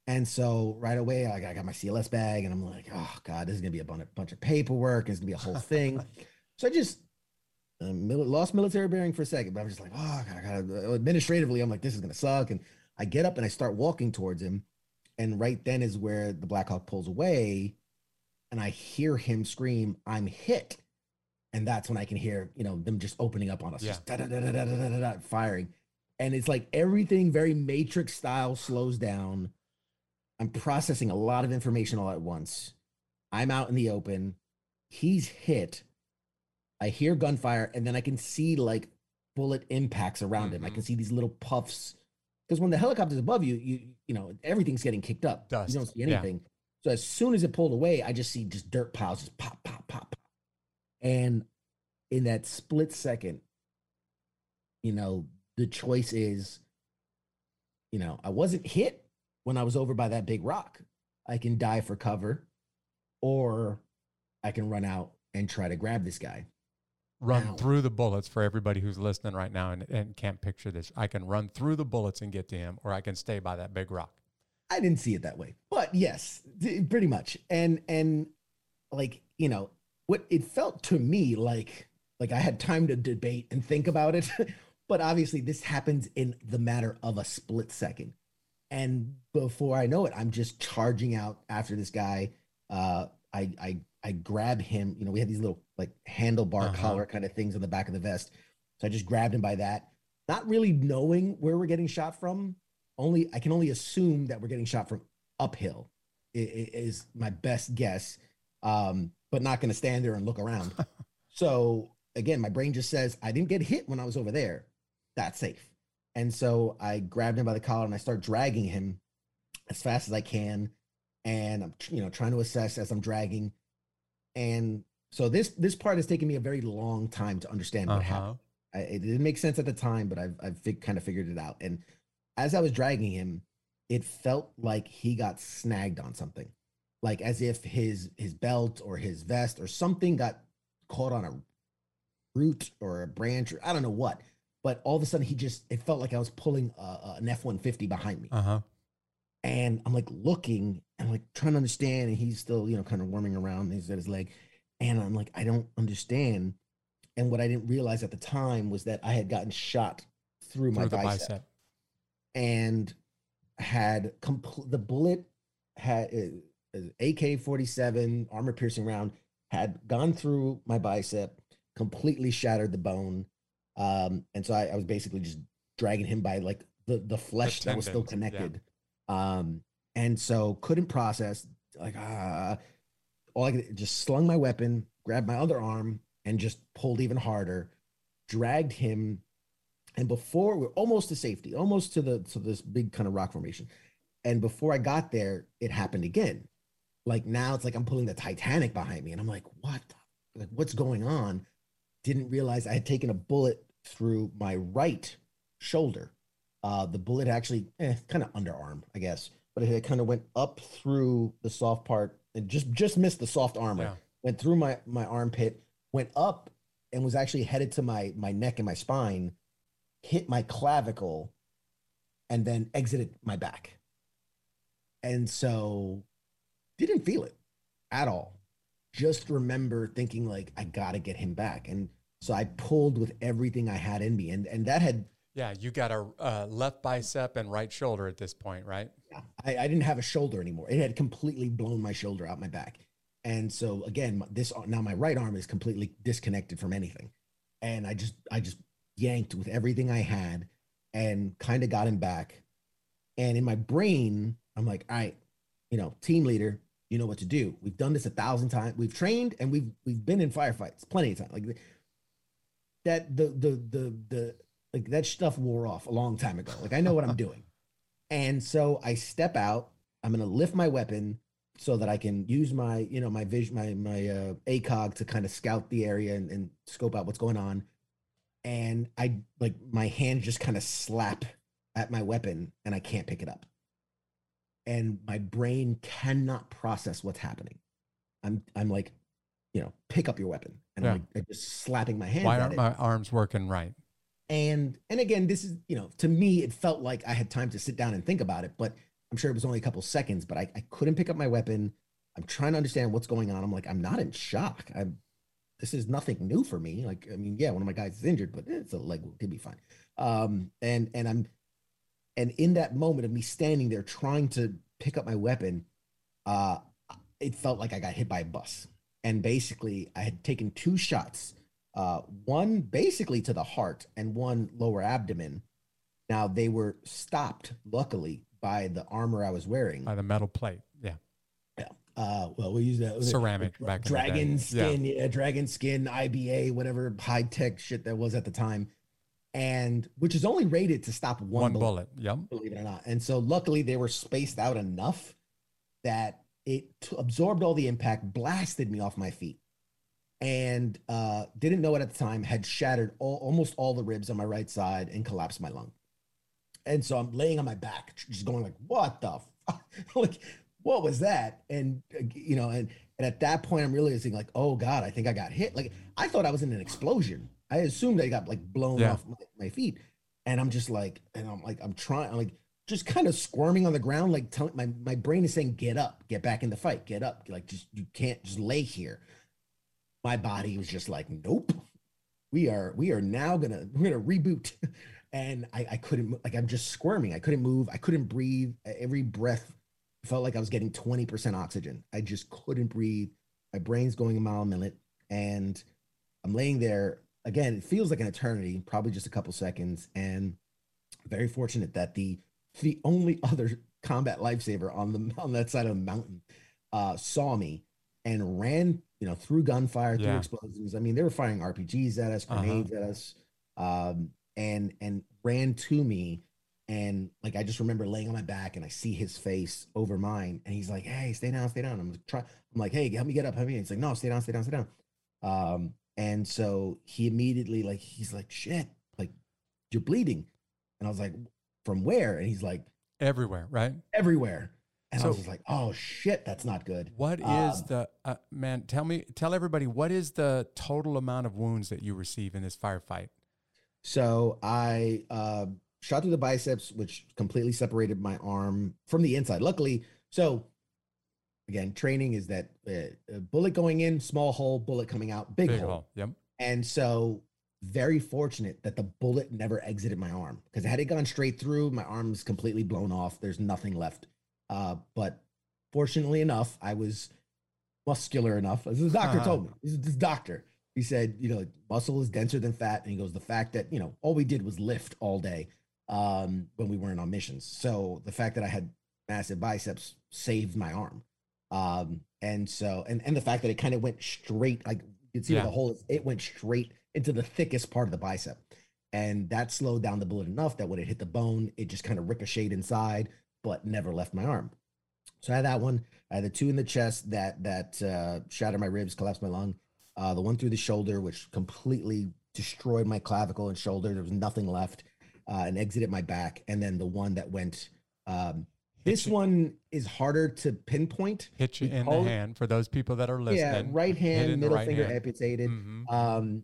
And so right away, I got, I got my CLS bag, and I'm like, oh god, this is gonna be a bunch, bunch of paperwork. It's gonna be a whole thing. <laughs> so I just uh, mil- lost military bearing for a second, but I'm just like, oh, God, I gotta, administratively, I'm like, this is gonna suck. And I get up and I start walking towards him, and right then is where the Blackhawk pulls away, and I hear him scream, "I'm hit." And that's when I can hear, you know, them just opening up on us, Yeah. just da-da-da-da-da-da-da, firing and it's like everything very matrix style slows down i'm processing a lot of information all at once i'm out in the open he's hit i hear gunfire and then i can see like bullet impacts around him. I can mm-hmm. see these little puffs. Because when the helicopter's above you you you know everything's getting kicked up. Dust, you don't see yeah. anything. So as soon as it pulled away i just see just dirt piles just pop pop pop pop. And in that split second you know, the choice is, you know, I wasn't hit when I was over by that big rock. I can die for cover, or I can run out and try to grab this guy. Run through the bullets for everybody who's listening right now and, and can't picture this. I can run through the bullets and get to him, or I can stay by that big rock. I didn't see it that way, but yes, pretty much. And and like you know, what it felt to me like like I had time to debate and think about it, <laughs> but obviously this happens in the matter of a split second. And before I know it, I'm just charging out after this guy. Uh, I I I grab him. You know, we had these little like handlebar Uh-huh. collar kind of things on the back of the vest, so I just grabbed him by that, not really knowing where we're getting shot from only I can only assume that we're getting shot from uphill is my best guess. Um, but not going to stand there and look around. <laughs> so again, my brain just says I didn't get hit when I was over there. That's safe. And so I grabbed him by the collar and I start dragging him as fast as I can. And I'm you know trying to assess as I'm dragging. And so this this part has taken me a very long time to understand what happened. Uh-huh. I, it didn't make sense at the time, but I've I've fig- kind of figured it out. And as I was dragging him, it felt like he got snagged on something, like as if his his belt or his vest or something got caught on a root or a branch or I don't know what. But all of a sudden, he just it felt like I was pulling a, an F one fifty behind me, Uh huh. And I'm like looking and like trying to understand, and he's still you know kind of worming around. He's at his leg, and I'm like I don't understand. And what I didn't realize at the time was that I had gotten shot through my Through the bicep, bicep. and had complete the bullet had uh, AK 47 armor piercing round had gone through my bicep, completely shattered the bone. Um, and so I, I was basically just dragging him by like the, the flesh that was still connected. yeah. Um, and so couldn't process like, ah, all I could just slung my weapon, grabbed my other arm and just pulled even harder, dragged him. And before we're almost to safety, almost to the, to this big kind of rock formation. And before I got there, it happened again. Like now it's like I'm pulling the Titanic behind me, and I'm like, what? Like, what's going on? Didn't realize I had taken a bullet through my right shoulder. Uh, the bullet actually, eh, kind of underarm, I guess, but it kind of went up through the soft part and just just missed the soft armor. Yeah. Went through my my armpit, went up, and was actually headed to my my neck and my spine, hit my clavicle, and then exited my back. And so didn't feel it at all. Just remember thinking like I gotta get him back. And so I pulled with everything I had in me. And and that had Yeah, you got a uh, left bicep and right shoulder at this point, right? yeah, I, I didn't have a shoulder anymore. It had completely blown my shoulder out my back. And so again, this now my right arm is completely disconnected from anything. And I just I just yanked with everything I had and kind of got him back. And in my brain, I'm like, all right, you know, team leader, you know what to do. We've done this a thousand times. We've trained and we've we've been in firefights plenty of times. Like that the the the the like that stuff wore off a long time ago. Like I know what I'm <laughs> doing. And so I step out. I'm gonna lift my weapon so that I can use my, you know, my vision, my my uh, ACOG to kind of scout the area and, and scope out what's going on. And I like my hand just kind of slap at my weapon, and I can't pick it up. And my brain cannot process what's happening. I'm I'm like, you know, pick up your weapon, and Yeah. I'm, like, I'm just slapping my hand. Why aren't it my arms working right? And and again this is you know to me it felt like i had time to sit down and think about it but i'm sure it was only a couple seconds but i, I couldn't pick up my weapon. I'm trying to understand what's going on. I'm like i'm not in shock. I'm this is nothing new for me. Like i mean yeah one of my guys is injured but it's a leg he'll be fine. Um and and i'm and in that moment of me standing there trying to pick up my weapon uh it felt like i got hit by a bus. And basically i had taken two shots uh, one basically to the heart and one lower abdomen. Now they were stopped, luckily, by the armor I was wearing. By the metal plate. Yeah. Yeah. Uh, well, we use that Ceramic back dragon day. Yeah. skin, yeah. dragon skin, IBA, whatever high tech shit that was at the time, and which is only rated to stop one, One, bullet, bullet. Yep. believe it or not. And so luckily they were spaced out enough that it t- absorbed all the impact, blasted me off my feet. And uh, didn't know it at the time. Had shattered all, almost all the ribs on my right side and collapsed my lung. And so I'm laying on my back, just going like, "What the fuck? <laughs> like, what was that?" And uh, you know, and and at that point, I'm realizing like, "Oh God, I think I got hit." Like, I thought I was in an explosion. I assumed I got like blown Yeah. off my, my feet, and I'm just like, and I'm like, I'm trying, I'm like, just kind of squirming on the ground, like telling my my brain is saying, "Get up, get back in the fight, get up." Like, just you can't just lay here. My body was just like, "Nope, we are we are now gonna we're gonna reboot." <laughs> And I I couldn't like I'm just squirming. I couldn't move. I couldn't breathe. Every breath felt like I was getting 20% oxygen. I just couldn't breathe. My brain's going a mile a minute, and I'm laying there again. It feels like an eternity, probably just a couple seconds. And very fortunate that the the only other combat lifesaver on the <laughs> on that side of the mountain uh, saw me and ran, you know, through gunfire, through Yeah. explosions. I mean, they were firing RPGs at us, Uh-huh. grenades at us, um, and and ran to me. And like I just remember laying on my back and I see his face over mine, and he's like, "Hey, stay down, stay down." I'm like, try. I'm like, "Hey, help me get up, help me." He's like, "No, stay down, stay down, stay down." Um, and so he immediately like he's like, "Shit, like you're bleeding," and I was like, "From where?" And he's like, Everywhere, right? "Everywhere." And I was just like, "Oh shit, that's not good." What is Um, the uh, man? Tell me, tell everybody what is the total amount of wounds that you receive in this firefight? So I uh, shot through the biceps, which completely separated my arm from the inside. Luckily, so again, training is that uh, bullet going in, small hole, bullet coming out, big, Big hole. hole. Yep. And so, very fortunate that the bullet never exited my arm because had it gone straight through, my arm's completely blown off. There's nothing left. Uh, but fortunately enough, I was muscular enough. As the doctor told me, this this doctor. He said, you know, muscle is denser than fat, and he goes, the fact that you know all we did was lift all day um, when we weren't on missions. So the fact that I had massive biceps saved my arm. Um, and so, and and the fact that it kind of went straight, like you can see Yeah. the hole is, it went straight into the thickest part of the bicep. And that slowed down the bullet enough that when it hit the bone, it just kind of ricocheted inside, but never left my arm. So I had that one. I had the two in the chest that that uh, shattered my ribs, collapsed my lung. Uh, the one through the shoulder, which completely destroyed my clavicle and shoulder. There was nothing left, uh, and exited my back. And then the one that went. Um, this one is harder to pinpoint. Hit you in the hand for those people that are listening. Yeah, right hand, middle right finger hand. amputated. Mhm. Um,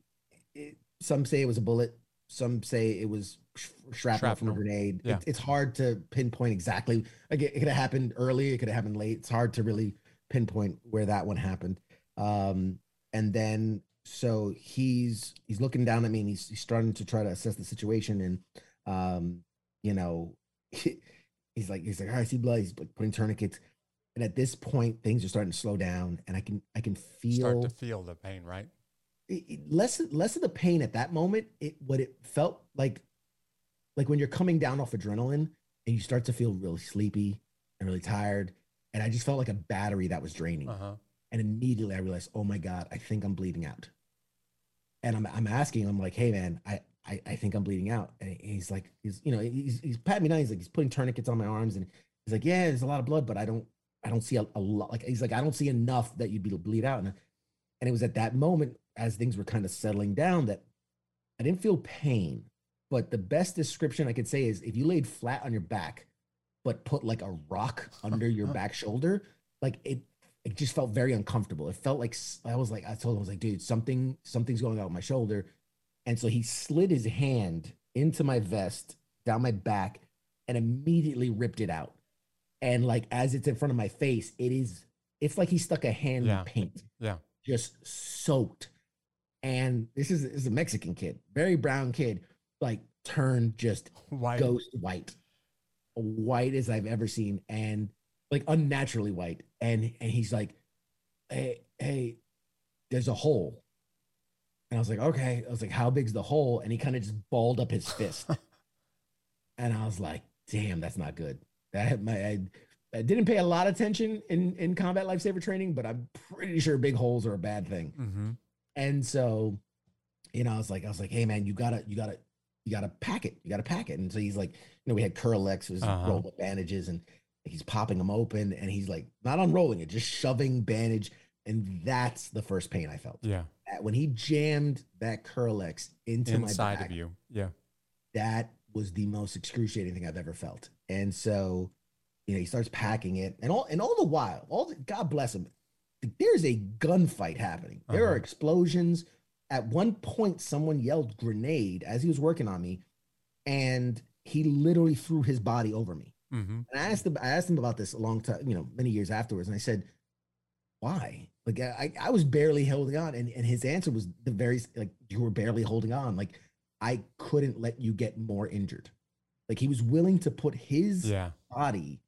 it, some say it was a bullet. Some say it was sh- shrapnel, from a grenade. Yeah. It, it's hard to pinpoint exactly. Like it, could have happened early. It could have happened late. It's hard to really pinpoint where that one happened. Um, and then so he's he's looking down at me and he's, he's starting to try to assess the situation and um, you know, <laughs> he's like he's like, "All right, I see blood. He's like putting tourniquets. And at this point, things are starting to slow down, and I can I can feel Start to feel the pain, right? it, it- less less of the pain at that moment it what it felt like like when you're coming down off adrenaline and you start to feel really sleepy and really tired and i just felt like a battery that was draining. Uh huh. and immediately i realized oh my god i think i'm bleeding out. And i'm, I'm asking him like hey man I, I i think i'm bleeding out. And he's like he's you know he's, he's patting me down. He's like he's putting tourniquets on my arms. And he's like yeah there's a lot of blood but i don't i don't see a, a lot like he's like i don't see enough that you'd be to bleed out. And, and it was at that moment as things were kind of settling down that i didn't feel pain but the best description i could say is if you laid flat on your back but put like a rock <laughs> under your back shoulder like it it just felt very uncomfortable it felt like I was like i told him i was like dude something something's going on with my shoulder and so he slid his hand into my vest down my back and immediately ripped it out and like as it's in front of my face it is it's like he stuck a hand Yeah. in paint Yeah. just soaked. And this is, this is a Mexican kid, very brown kid, like turned just Why? ghost white, white as I've ever seen, and like unnaturally white. And and he's like, "Hey, hey, there's a hole." And I was like, "Okay." I was like, "How big's the hole?" And he kind of just balled up his fist, <laughs> and I was like, "Damn, that's not good." That my I, I didn't pay a lot of attention in in combat lifesaver training, but I'm pretty sure big holes are a bad thing. Mm-hmm. And so, you know, I was like, I was like, hey man, you gotta, you gotta, you gotta pack it. You gotta pack it. And so he's like, you know, we had Kerlix, was Uh-huh. rolled up bandages, and he's popping them open, and he's like, not unrolling it, just shoving bandage, and that's the first pain I felt. Yeah. when he jammed that Kerlix into my Inside back, of you. Yeah. that was the most excruciating thing I've ever felt. And so, you know, he starts packing it, and all and all the while, all the, God bless him, there's a gunfight happening. There are Uh-huh. explosions. At one point, someone yelled grenade as he was working on me, and he literally threw his body over me. Mm-hmm. And I asked him, I asked him about this a long time, you know, many years afterwards, and I said, "Why?" Like I, I was barely holding on, and and his answer was the very like you were barely holding on. Like I couldn't let you get more injured. Like he was willing to put his Yeah. body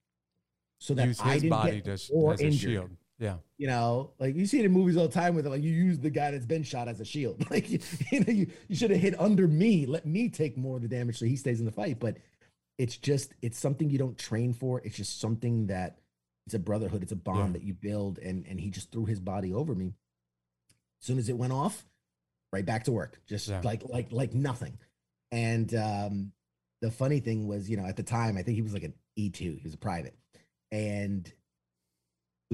so that Use I his didn't body get just more as a injured. Yeah. You know, like you see it in movies all the time with it, like you use the guy that's been shot as a shield. <laughs> Like you, you know, you, you should have hit under me, let me take more of the damage so he stays in the fight. But it's just it's something you don't train for. It's just something that it's a brotherhood, it's a bond Yeah. that you build, and and he just threw his body over me. As soon as it went off, right back to work, just Yeah. like like like nothing. And um, the funny thing was, you know, at the time, I think he was like an E two, he was a private, and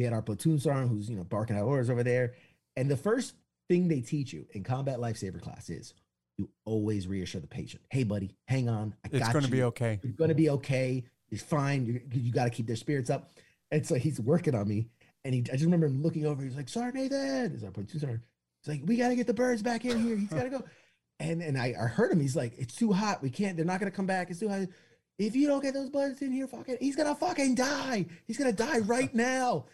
we had our platoon sergeant who's you know barking out orders over there. And the first thing they teach you in combat lifesaver class is you always reassure the patient, "Hey, buddy, hang on, I It's got going to be okay. You're gonna be okay. You're fine. You you got to keep their spirits up." And so he's working on me, and he I just remember him looking over. He's like, "Sorry, Nathan," is our platoon sergeant. He's like, "We got to get the birds back in here. He's got to go." <laughs> And and I, I heard him. He's like, "It's too hot. We can't. They're not gonna come back. It's too hot. If you don't get those birds in here, fucking, he's gonna fucking die. He's gonna die right <laughs> now."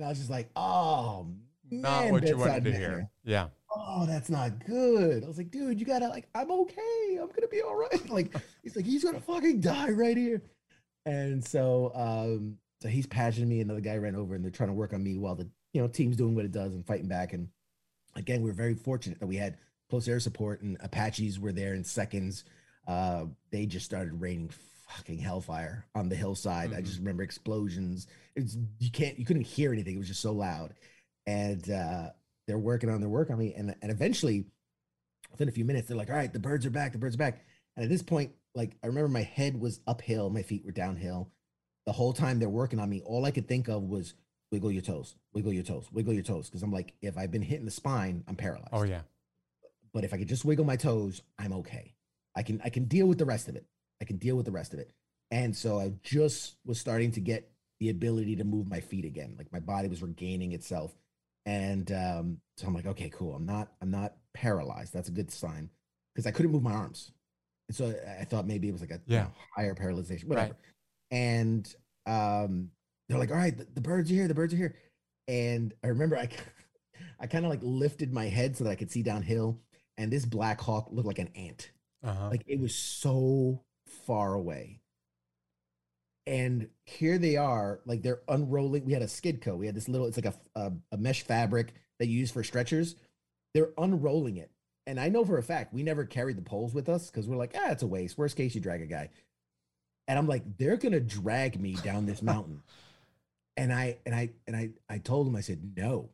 And I was just like, "Oh." Not man, what you wanted to manner hear. Yeah. oh, that's not good. I was like, dude, you gotta like, I'm okay. I'm gonna be all right. <laughs> Like, he's like, he's gonna fucking die right here. And so, um, so he's patching me. Another guy ran over, and they're trying to work on me while the you know team's doing what it does and fighting back. And again, we are very fortunate that we had close air support, and Apaches were there in seconds. Uh, they just started raining fucking hellfire on the hillside. I Mhm. just remember explosions. It's you can't you couldn't hear anything. It was just so loud. And uh they're working on their work on me. And and eventually, within a few minutes, they're like, all right, the birds are back, the birds are back. And at this point, like I remember my head was uphill, my feet were downhill. The whole time they're working on me, all I could think of was wiggle your toes, wiggle your toes, wiggle your toes. Cause I'm like, if I've been hit in the spine, I'm paralyzed. Oh, yeah. But if I could just wiggle my toes, I'm okay. I can I can deal with the rest of it. I can deal with the rest of it. And so I just was starting to get the ability to move my feet again. Like my body was regaining itself. And um, so I'm like, okay, cool. I'm not I'm not paralyzed. That's a good sign because I couldn't move my arms. And so I- I thought maybe it was like a you know, higher paralyzation, whatever. Right. And um, they're like, all right, the, the birds are here. The birds are here. And I remember I, <laughs> I kind of like lifted my head so that I could see downhill. And this black hawk looked like an ant. Uh-huh. Like it was so far away. And here they are, like they're unrolling. We had a Skedco. We had this little, it's like a, a, a mesh fabric that you use for stretchers. They're unrolling it. And I know for a fact we never carried the poles with us because we're like, ah, it's a waste. Worst case, you drag a guy. And I'm like, they're gonna drag me down this mountain. <laughs> And I and I and I I told them, I said, no.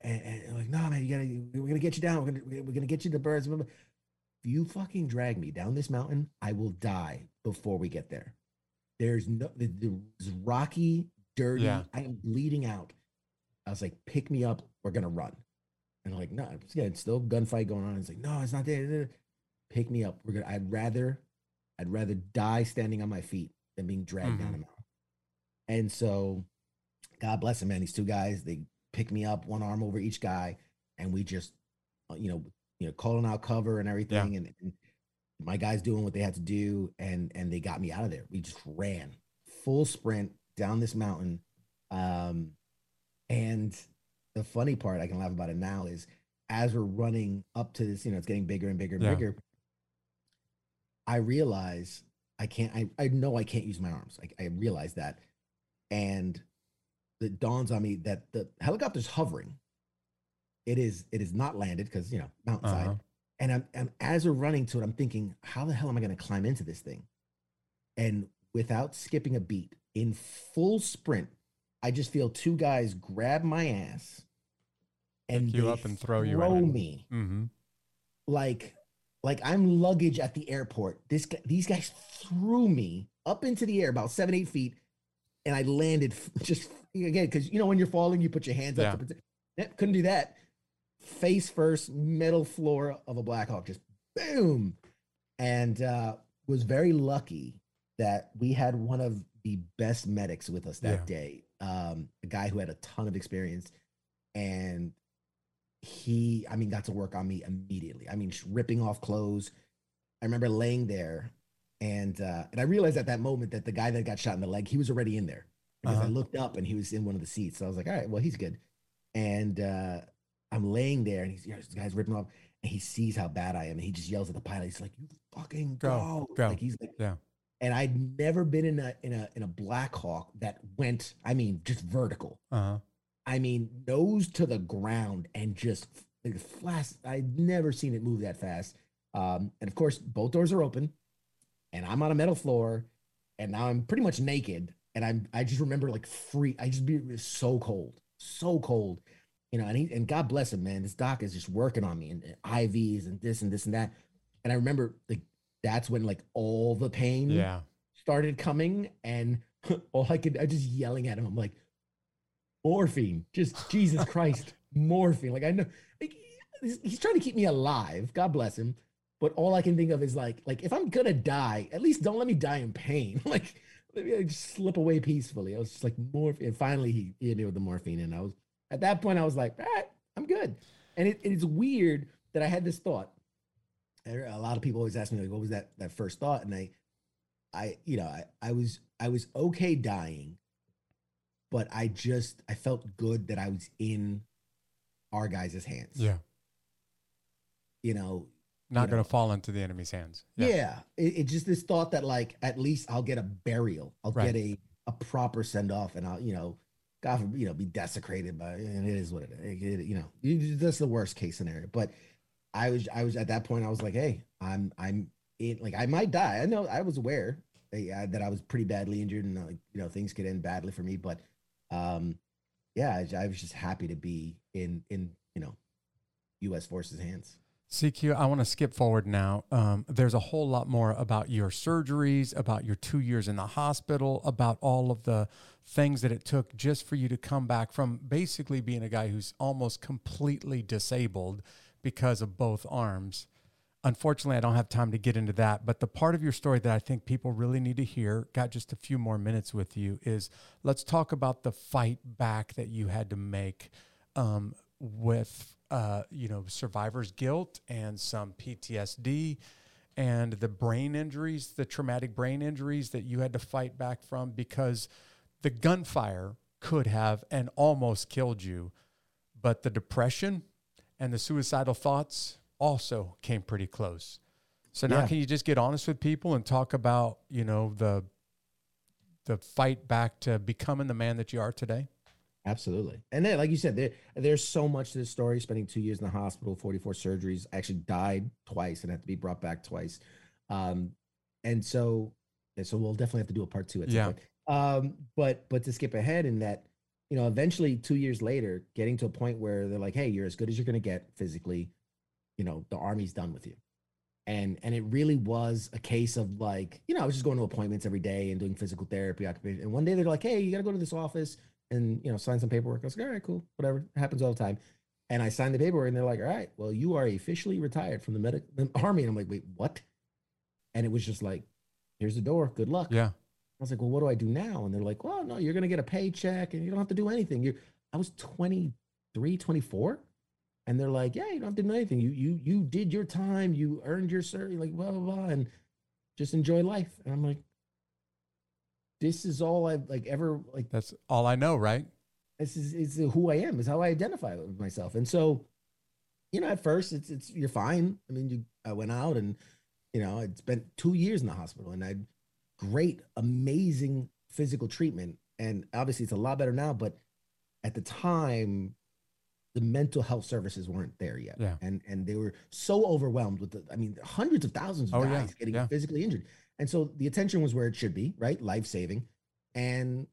And, and like, no, man, you gotta, we're gonna get you down. We're gonna we're gonna get you to birds. You fucking drag me down this mountain, I will die before we get there. There's no the, the it's rocky, dirty. Yeah. I am bleeding out. I was like, pick me up. We're gonna run. And they're like, no, it's, yeah, it's still gunfight going on. It's like, no, it's not there. Pick me up. We're gonna. I'd rather, I'd rather die standing on my feet than being dragged down Mhm. a mountain. And so, God bless them, man. These two guys, they pick me up, one arm over each guy, and we just, uh, you know, you know, calling out cover and everything, and, and my guys doing what they had to do, and and they got me out of there. We just ran full sprint down this mountain, um, and the funny part I can laugh about it now is as we're running up to this, you know, it's getting bigger and bigger and Yeah. bigger. I realize I can't. I I know I can't use my arms. I I realize that, and it dawns on me that the helicopter's hovering. It is. It is not landed because you know mountainside. Uh-huh. And I'm, I'm as we're running to it, I'm thinking, how the hell am I going to climb into this thing? And without skipping a beat, in full sprint, I just feel two guys grab my ass and Pick you up and throw you in throw me Mm-hmm. like like I'm luggage at the airport. This guy, these guys threw me up into the air about seven eight feet, and I landed <laughs> just again because you know when you're falling, you put your hands Yeah. up. To protect, couldn't do that. Face first, middle floor of a Blackhawk, just boom. And uh, was very lucky that we had one of the best medics with us that Yeah. day. Um, a guy who had a ton of experience, and he, I mean, got to work on me immediately. I mean, ripping off clothes. I remember laying there, and uh, and I realized at that moment that the guy that got shot in the leg, he was already in there because I Uh-huh. looked up and he was in one of the seats. So I was like, all right, well, he's good. And uh, I'm laying there, and he's you know, this guy's ripping off, and he sees how bad I am, and he just yells at the pilot. He's like, "You fucking Go, go!" go. Like he's like, Yeah. And I'd never been in a in a in a Black Hawk that went, I mean, just vertical. Uh-huh. I mean, nose to the ground and just like flash. I'd never seen it move that fast. Um, and of course, both doors are open, and I'm on a metal floor, and now I'm pretty much naked. And I'm I just remember like free. I just be so cold, so cold, you know. And he and God bless him, man. This doc is just working on me and, and IVs and this and this and that. And I remember like that's when like all the pain Yeah. started coming and <laughs> all I could I just yelling at him. I'm like, morphine, just <laughs> Jesus Christ, morphine. Like I know like, he's, he's trying to keep me alive. God bless him. But all I can think of is like, like if I'm gonna die, at least don't let me die in pain. <laughs> like let me like, just slip away peacefully. I was just like morphine. And finally he hit me with the morphine. And I was at that point, I was like, all right, I'm good. And it, it's weird that I had this thought. A lot of people always ask me, like, what was that that first thought? And I I, you know, I, I was I was okay dying, but I just I felt good that I was in our guys' hands. Yeah. You know, Not You going to fall into the enemy's hands. yeah. It, it just this thought that like at least I'll get a burial. I'll Right. get a a proper send off and I'll, you know, God forbid, you know, be desecrated by and it is what it is. It- you know, you- that's the worst case scenario. But I was I was at that point, I was like, hey, I'm I'm in like I might die. I know I was aware that, that I was pretty badly injured and like, you know, things could end badly for me. But um yeah, I, I was just happy to be in in, you know, US forces hands. CQ, I want to skip forward now. Um, there's a whole lot more about your surgeries, about your two years in the hospital, about all of the things that it took just for you to come back from basically being a guy who's almost completely disabled because of both arms. Unfortunately, I don't have time to get into that. But the part of your story that I think people really need to hear, got just a few more minutes with you, is let's talk about the fight back that you had to make um, with uh, you know survivor's guilt and some PTSD and the brain injuries, the traumatic brain injuries that you had to fight back from because the gunfire could have and almost killed you, but the depression and the suicidal thoughts also came pretty close. So now Yeah. can you just get honest with people and talk about, you know, the the fight back to becoming the man that you are today? Absolutely. And then, like you said, there there's so much to this story. Spending two years in the hospital, 44 surgeries, actually died twice and had to be brought back twice. Um, and so, and so we'll definitely have to do a part two at some Yeah. point. Um, but but to skip ahead in that, you know, eventually two years later, getting to a point where they're like, hey, you're as good as you're gonna get physically, you know, the army's done with you. And and it really was a case of like, you know, I was just going to appointments every day and doing physical therapy, occupation. And one day they're like, hey, you gotta go to this office and you know sign some paperwork. I was like, all right, cool, whatever. It happens all the time. And I signed the paperwork, and they're like, all right, well, you are officially retired from the medic the army. And I'm like, wait, what? And it was just like, here's the door. Good luck. Yeah. I was like, well, what do I do now? And they're like, well, no, you're gonna get a paycheck, and you don't have to do anything. You, I was 23, 24, and they're like, yeah, you don't have to do anything. You you you did your time. You earned your cert. Like blah blah blah, and just enjoy life. And I'm like, this is all I've like ever like That's all I know, right? this is is who I am, is how I identify with myself. And so, you know, at first it's it's you're fine. I mean, you I went out and you know, I'd spent two years in the hospital and I had great, amazing physical treatment. And obviously it's a lot better now, but at the time, the mental health services weren't there yet. Yeah. And and they were so overwhelmed with the I mean, hundreds of thousands of Oh, yeah, guys getting yeah. physically injured. And so the attention was where it should be, right? Life saving. And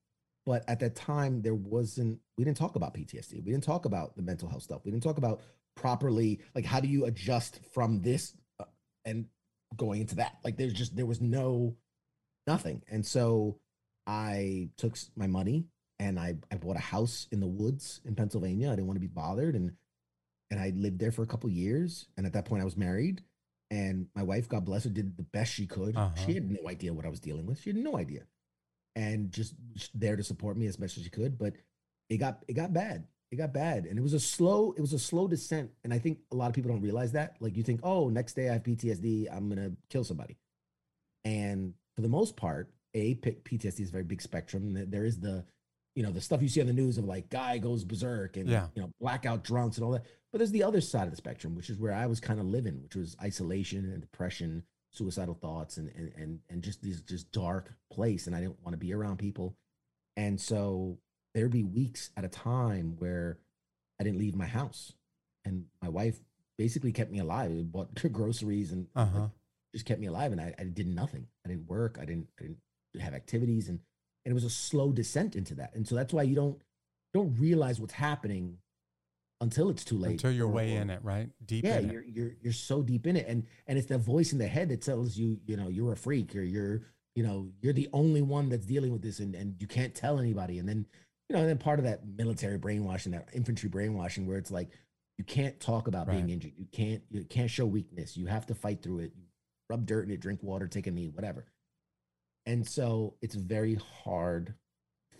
but at that time there wasn't we didn't talk about ptsd we didn't talk about the mental health stuff we didn't talk about properly like how do you adjust from this uh, and going into that like there's just there was no nothing and so i took my money and i i bought a house in the woods in pennsylvania i didn't want to be bothered and and I lived there for a couple years. And at that point, I was married. And my wife, God bless her, did the best she could. Uh-huh. She had no idea what I was dealing with. She had no idea, and just there to support me as best as she could. But it got it got bad. It got bad, and it was a slow it was a slow descent. And I think a lot of people don't realize that. Like you think, oh, next day I have PTSD, I'm gonna kill somebody. And for the most part, a PTSD is a very big spectrum. There is the you know the stuff you see on the news of like guy goes berserk and Yeah. you know blackout drunks and all that. But there's the other side of the spectrum, which is where I was kind of living, which was isolation and depression, suicidal thoughts, and and and and just this just dark place. And I didn't want to be around people. And so there'd be weeks at a time where I didn't leave my house, and my wife basically kept me alive. It bought <laughs> groceries and Uh like, just kept me alive and I, I did nothing i didn't work i didn't i didn't have activities and, and it was a slow descent into that. And so that's why you don't don't realize what's happening until it's too late Until you're or- way or- in it, right? Deep yeah in you're it. you're you're so deep in it. And and it's the voice in the head that tells you you know you're a freak or you're you know you're the only one that's dealing with this and and you can't tell anybody. And then you know and then part of that military brainwashing that infantry brainwashing where it's like you can't talk about being injured. You can't you can't show weakness. You have to fight through it. Rub dirt in it drink water take a knee whatever and so it's a very hard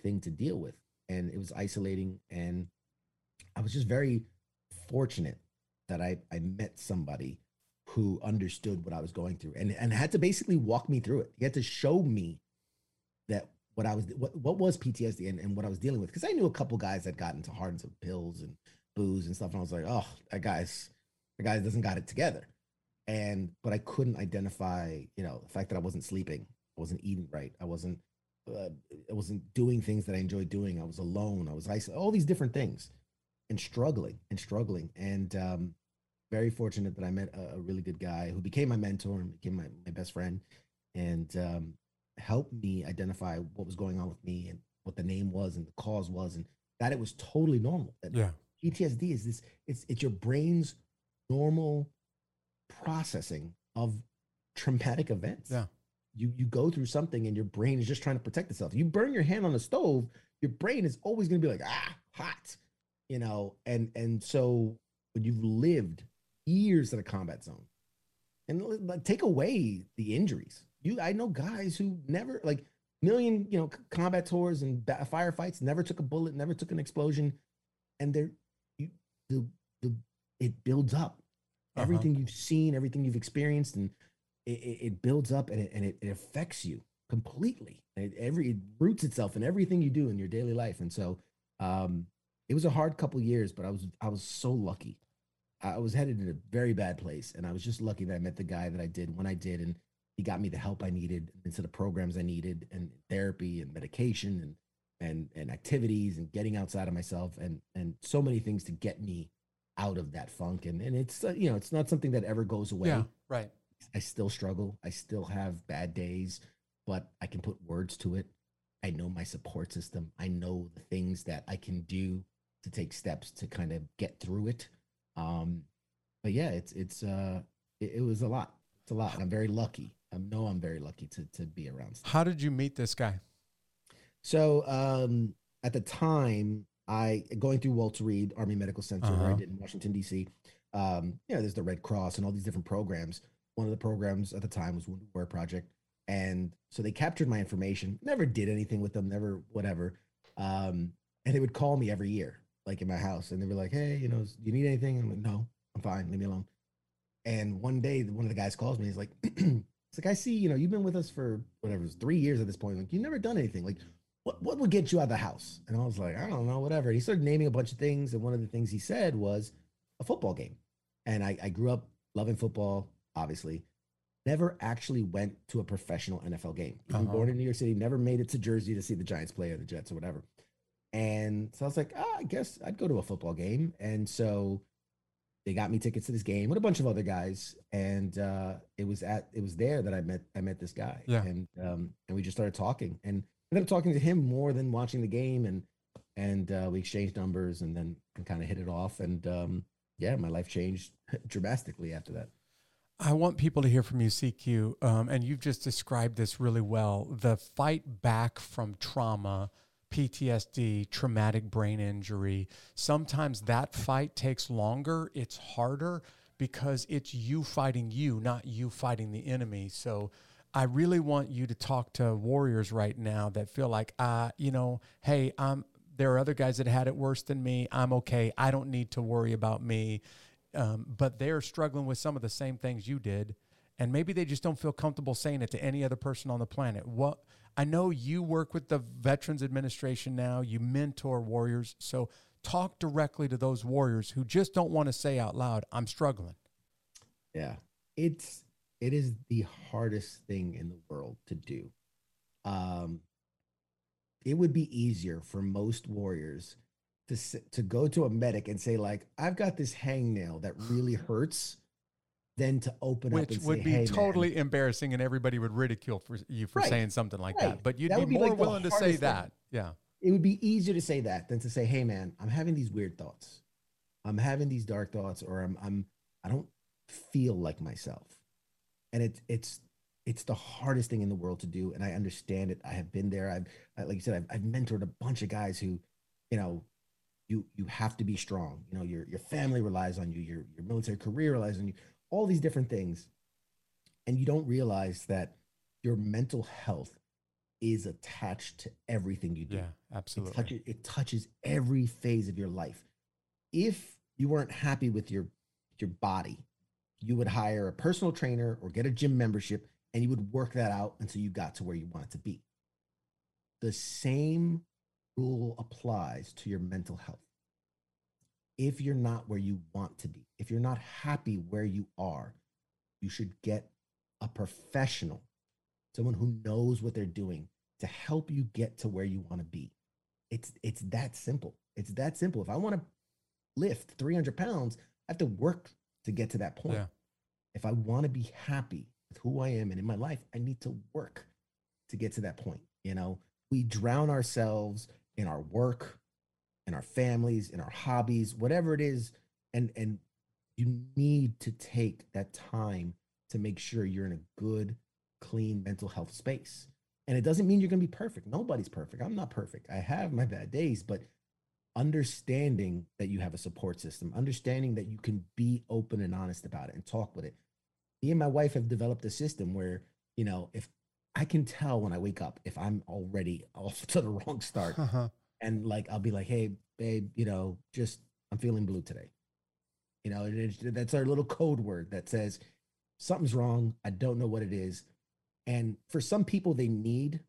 thing to deal with and it was isolating and i was just very fortunate that i i met somebody who understood what i was going through and and had to basically walk me through it. He had to show me that what i was what, what was ptsd and, and what i was dealing with because i knew a couple guys that got into hardens of pills and booze and stuff and i was like oh that guy's the guy doesn't got it together. And but i couldn't identify you know the fact that i wasn't sleeping i wasn't eating right i wasn't uh, i wasn't doing things that i enjoyed doing i was alone i was isolated all these different things and struggling and struggling and um very fortunate that i met a, a really good guy who became my mentor and became my, my best friend and um helped me identify what was going on with me and what the name was and the cause was and that it was totally normal that Yeah. PTSD is this it's it's your brain's normal processing of traumatic events. Yeah. You you go through something and your brain is just trying to protect itself. You burn your hand on the stove, your brain is always going to be like ah hot. You know, and and so when you've lived years in a combat zone and like take away the injuries. You I know guys who never like million, you know, combat tours and firefights, never took a bullet, never took an explosion and they're you the the it builds up Uh-huh. everything you've seen everything you've experienced and it, it, builds up and it, and it, it affects you completely it, every it roots itself in everything you do in your daily life and so um it was a hard couple years but i was i was so lucky i was headed in a very bad place and i was just lucky that i met the guy that i did when i did and he got me the help i needed into the programs i needed and therapy and medication and and and activities and getting outside of myself and and so many things to get me out of that funk and and it's uh, you know it's not something that ever goes away Yeah. Right. I still struggle i still have bad days but i can put words to it i know my support system i know the things that i can do to take steps to kind of get through it um but yeah it's it's uh it, it was a lot it's a lot and i'm very lucky i know i'm very lucky to to be around How did you meet this guy? So um, at the time, I going through Walter Reed Army Medical Center where I Uh-huh. did in Washington D.C. Um, you know, there's the Red Cross and all these different programs. One of the programs at the time was Wounded Warrior Project, and so they captured my information. Never did anything with them. Never whatever. Um, and they would call me every year, like in my house, and they were like, "Hey, you know, do you need anything?" I'm like, "No, I'm fine. Leave me alone." And one day, one of the guys calls me. He's like, <clears throat> "It's like I see, you know, you've been with us for whatever, three years at this point. Like, you've never done anything. Like, what what would get you out of the house? And I was like, I don't know, whatever. And he started naming a bunch of things, and one of the things he said was a football game. And I, I grew up loving football, obviously. Never actually went to a professional NFL game. Was Uh-huh. born in New York City, never made it to Jersey to see the Giants play or the Jets or whatever. And so I was like, ah, I guess I'd go to a football game. And so they got me tickets to this game with a bunch of other guys. And uh, it was at it was there that I met I met this guy. Yeah. And um, and we just started talking and ended up talking to him more than watching the game and and uh, we exchanged numbers and then kind of hit it off and um, yeah, my life changed <laughs> dramatically after that. I want people to hear from you, CQ, um, and you've just described this really well. The fight back from trauma PTSD, traumatic brain injury. Sometimes that fight takes longer, it's harder because it's you fighting you, not you fighting the enemy. So I really want you to talk to warriors right now that feel like, uh, you know, hey, I'm there are other guys that had it worse than me. I'm okay. I don't need to worry about me. Um, but they're struggling with some of the same things you did. And maybe they just don't feel comfortable saying it to any other person on the planet. What I know you work with the Veterans Administration now, you mentor warriors. So talk directly to those warriors who just don't want to say out loud, I'm struggling. Yeah. It's it is the hardest thing in the world to do. Um it would be easier for most warriors to to go to a medic and say like I've got this hangnail that really <sighs> hurts than to open Which up and would say, be hey, totally man. embarrassing and everybody would ridicule for you for Right. saying something like Right. that. But you'd That be be, more like, willing to say thing. that. Yeah. it would be easier to say that than to say, "Hey, man, I'm having these weird thoughts. I'm having these dark thoughts, or I'm I'm I don't feel like myself." And it's it's it's the hardest thing in the world to do, and I understand it. I have been there. I've like you said, I've, I've mentored a bunch of guys who, you know, you you have to be strong. You know, your your family relies on you. Your your military career relies on you. All these different things, and you don't realize that your mental health is attached to everything you do. Yeah. It Absolutely. touches, it touches every phase of your life. If you weren't happy with your your body, you would hire a personal trainer or get a gym membership and you would work that out until you got to where you wanted to be. The same rule applies to your mental health. If you're not where you want to be, if you're not happy where you are, you should get a professional, someone who knows what they're doing to help you get to where you want to be. It's it's that simple. It's that simple. If I want to lift 300 pounds, I have to work to get to that point. Yeah. If I want to be happy with who I am and in my life, I need to work to get to that point. You know, we drown ourselves in our work, in our families, in our hobbies, whatever it is, and and you need to take that time to make sure you're in a good, clean mental health space. And it doesn't mean you're going to be perfect. Nobody's perfect. I'm not perfect. I have my bad days, but understanding that you have a support system, understanding that you can be open and honest about it and talk with it. Me and my wife have developed a system where, you know, if I can tell when I wake up if I'm already <laughs> off to the wrong start, Uh-huh. and like I'll be like, "Hey, babe, you know, just I'm feeling blue today." You know, that's our little code word that says something's wrong. I don't know what it is. And for some people, they need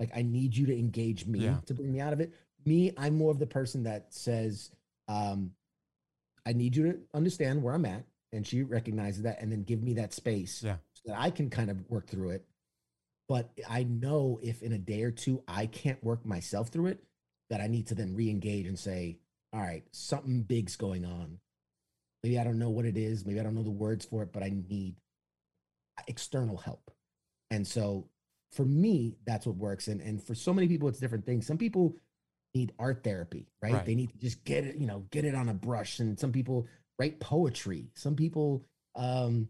like I need you to engage me Yeah. to bring me out of it. Me, I'm more of the person that says, um, "I need you to understand where I'm at," and she recognizes that, and then give me that space Yeah. so that I can kind of work through it. But I know if in a day or two I can't work myself through it, that I need to then re-engage and say, all right, something big's going on. Maybe I don't know what it is. Maybe I don't know the words for it, but I need external help. And so for me, that's what works. And and for so many people, it's different things. Some people need art therapy, right? Right. They need to just get it, you know, get it on a brush. And some people write poetry. Some people, um,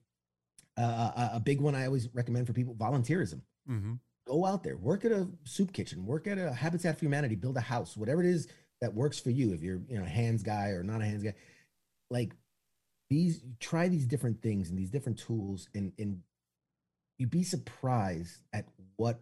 uh, a- a big one I always recommend for people, volunteerism Mm-hmm. go out there, work at a soup kitchen, work at a Habitat for Humanity, build a house, whatever it is that works for you. If you're, you know, a hands guy or not a hands guy, like these, try these different things and these different tools, and and you'd be surprised at what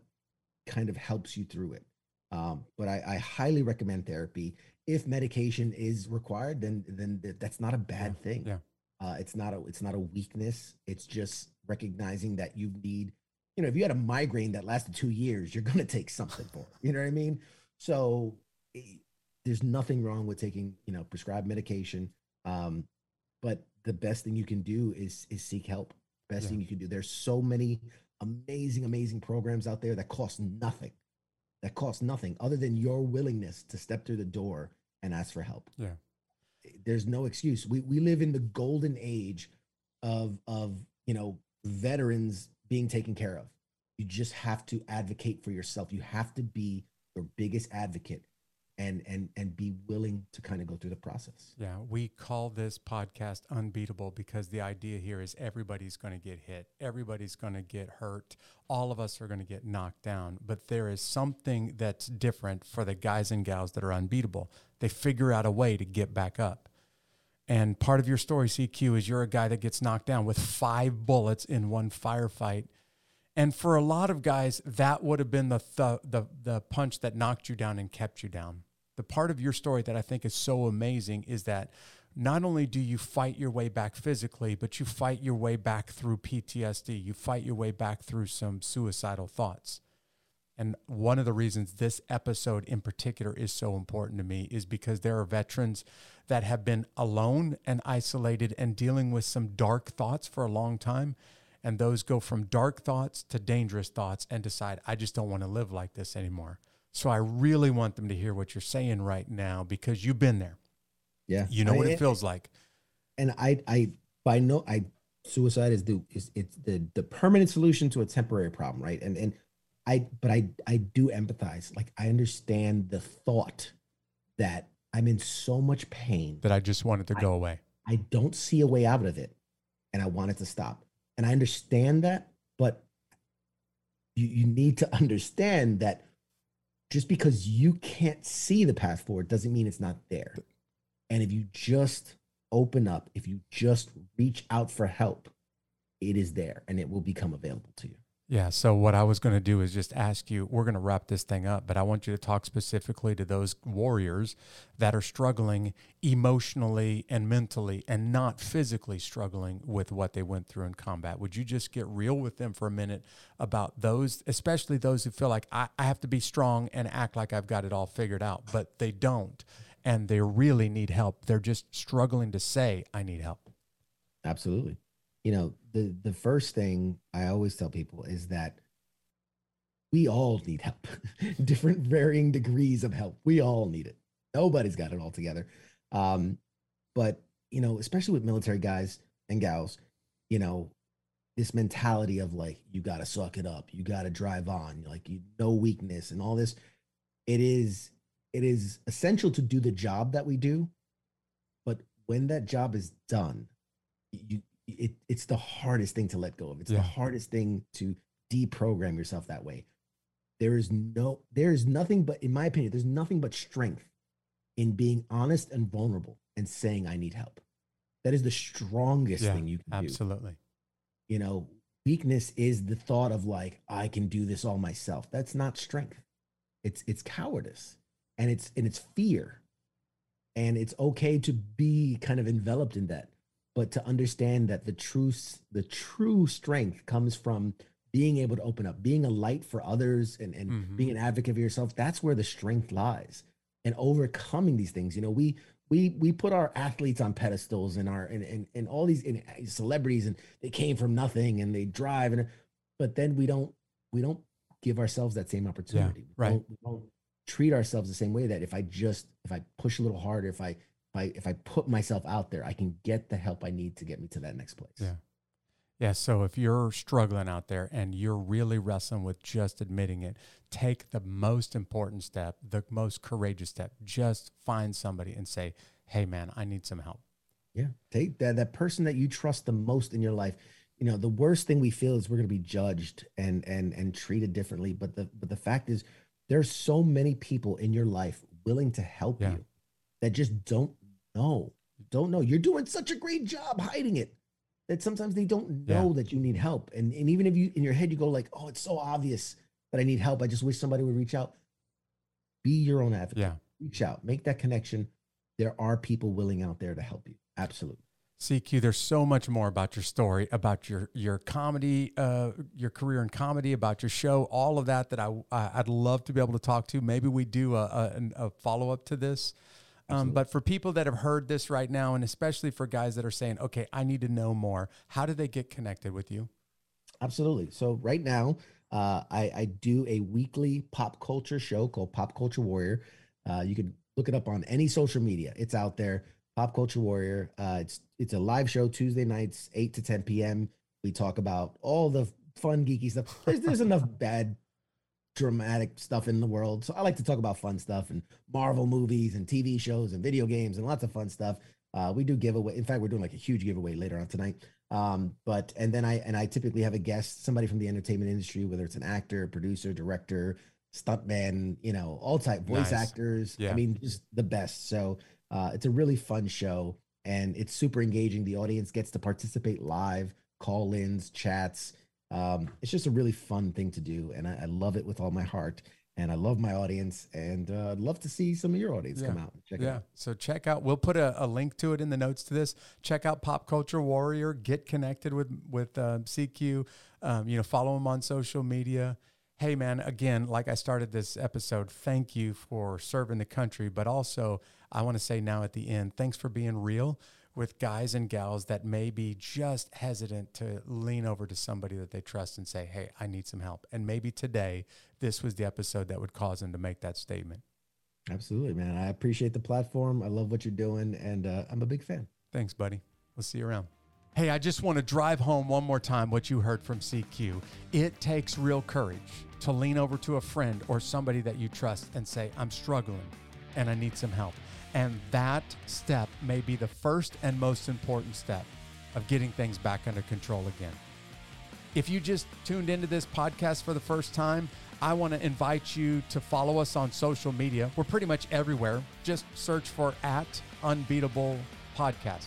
kind of helps you through it. Um, but I, I highly recommend therapy. If medication is required, then then th- that's not a bad Yeah, thing. yeah. Uh, it's not a it's not a weakness. It's just recognizing that you need you know, if you had a migraine that lasted two years, you're going to take something for it. You know what I mean? So eh, there's nothing wrong with taking, you know, prescribed medication. Um, but the best thing you can do is is seek help. Best Yeah. thing you can do. There's so many amazing, amazing programs out there that cost nothing. That cost nothing other than your willingness to step through the door and ask for help. Yeah. There's no excuse. We we live in the golden age of of you know veterans being taken care of. You just have to advocate for yourself. You have to be your biggest advocate. and and and be willing to kind of go through the process. Yeah, we call this podcast unbeatable because the idea here is everybody's going to get hit, everybody's going to get hurt, all of us are going to get knocked down, but there is something that's different for the guys and gals that are unbeatable. They figure out a way to get back up. And part of your story, CQ, is you're a guy that gets knocked down with five bullets in one firefight. And for a lot of guys, that would have been the, th- the, the punch that knocked you down and kept you down. The part of your story that I think is so amazing is that not only do you fight your way back physically, but you fight your way back through PTSD. You fight your way back through some suicidal thoughts. And one of the reasons this episode in particular is so important to me is because there are veterans that have been alone and isolated and dealing with some dark thoughts for a long time. And those go from dark thoughts to dangerous thoughts and decide, I just don't want to live like this anymore. So I really want them to hear what you're saying right now because you've been there. Yeah. You know I- what it feels like. and I I by no I suicide is the is it's the the permanent solution to a temporary problem, right? And and I but I I do empathize. Like I understand the thought that I'm in so much pain That I just wanted to I- go away. I don't see a way out of it and I want it to stop. And I understand that, but you, you need to <laughs> understand that just because you can't see the path forward doesn't mean it's not there. And if you just open up, if you just reach out for help, it is there and it will become available to you. Yeah. So what I was going to do is just ask you. We're going to wrap this thing up, but I want you to talk specifically to those warriors that are struggling emotionally and mentally, and not physically struggling with what they went through in combat. Would you just get real with them for a minute about those, especially those who feel like I, I have to be strong and act like I've got it all figured out, but they don't, and they really need help. They're just struggling to say, "I need help." Absolutely. You know, the the first thing I always tell people is that we all need help. <laughs> Different varying degrees of help. We all need it. Nobody's got it all together. Um, but you know, especially with military guys and gals, you know, this mentality of like you got to suck it up, you got to drive on, like you no weakness and all this. It is it is essential to do the job that we do, but when that job is done, you it, it's the hardest thing to let go of. It's Yeah. the hardest thing to deprogram yourself that way. There is no, there is nothing but, in my opinion, there's nothing but strength in being honest and vulnerable and saying, I need help. That is the strongest Yeah, thing you can do. Absolutely. You know, weakness is the thought of like, I can do this all myself. That's not strength. It's, it's cowardice and it's, and it's fear. And it's okay to be kind of enveloped in that but to understand that the true the true strength comes from being able to open up being a light for others and, and Mhm. being an advocate for yourself that's where the strength lies and overcoming these things you know we we we put our athletes on pedestals and our and, and, and all these and uh, celebrities and they came from nothing and they drive and but then we don't we don't give ourselves that same opportunity We right. don't- we don't treat ourselves the same way that if i just if i push a little harder if i if I if I put myself out there, I can get the help I need to get me to that next place. Yeah. Yeah. So if you're struggling out there and you're really wrestling with just admitting it, take the most important step, the most courageous step. Just find somebody and say, hey, man, I need some help. Yeah. Take that that person that you trust the most in your life. You know, the worst thing we feel is we're going to be judged and and and treated differently. But the but the fact is, there's so many people in your life willing to help Yeah. you that just don't know. Don't know. You're doing such a great job hiding it that sometimes they don't Yeah. know that you need help. And and even if you in your head you go like, oh, it's so obvious that I need help. I just wish somebody would reach out. Be your own advocate. Yeah. Reach out. Make that connection. There are people willing out there to help you. Absolutely. CQ, there's so much more about your story, about your your comedy, uh, your career in comedy, about your show, all of that that I I- I'd love to be able to talk to. Maybe we do a, a, a follow up to this. Um, but for people that have heard this right now, and especially for guys that are saying, "Okay, I need to know more," how do they get connected with you? Absolutely. So right now, uh, I, I do a weekly pop culture show called Pop Culture Warrior. Uh, you can look it up on any social media. It's out there. Pop Culture Warrior. Uh, it's it's a live show Tuesday nights, eight to ten p.m. We talk about all the fun geeky stuff. There's there's enough <laughs> bad dramatic stuff in the world. So I like to talk about fun stuff and Marvel movies and TV shows and video games and lots of fun stuff. Uh, we do giveaway. In fact, we're doing like a huge giveaway later on tonight. Um, but and then I and I typically have a guest, somebody from the entertainment industry, whether it's an actor, producer, director, stuntman, you know, all type voice Nice. actors. Yeah. I mean, just the best. So uh, it's a really fun show and it's super engaging. The audience gets to participate live, call ins, chats. Um, it's just a really fun thing to do, and I, I love it with all my heart. And I love my audience, and uh, I'd love to see some of your audience come out and check it Yeah. out. So check out. We'll put a, a link to it in the notes to this. Check out Pop Culture Warrior. Get connected with with um, CQ. Um, you know, follow him on social media. Hey, man. Again, like I started this episode, thank you for serving the country, but also I want to say now at the end, thanks for being real with guys and gals that may be just hesitant to lean over to somebody that they trust and say, "Hey, I need some help." And maybe today this was the episode that would cause them to make that statement. Absolutely, man. I appreciate the platform. I love what you're doing, and uh, I'm a big fan. Thanks, buddy. We'll see you around. Hey, I just want to drive home one more time what you heard from CQ. It takes real courage to lean over to a friend or somebody that you trust and say, I'm struggling and I need some help. And that step may be the first and most important step of getting things back under control again. If you just tuned into this podcast for the first time, I want to invite you to follow us on social media. We're pretty much everywhere. Just search for at Unbeatable Podcast.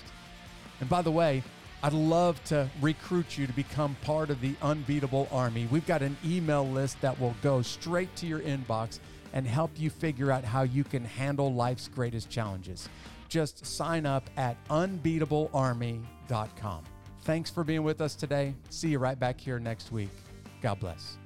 And by the way, I'd love to recruit you to become part of the Unbeatable Army. We've got an email list that will go straight to your inbox and help you figure out how you can handle life's greatest challenges. Just sign up at unbeatablearmy.com. Thanks for being with us today. See you right back here next week. God bless.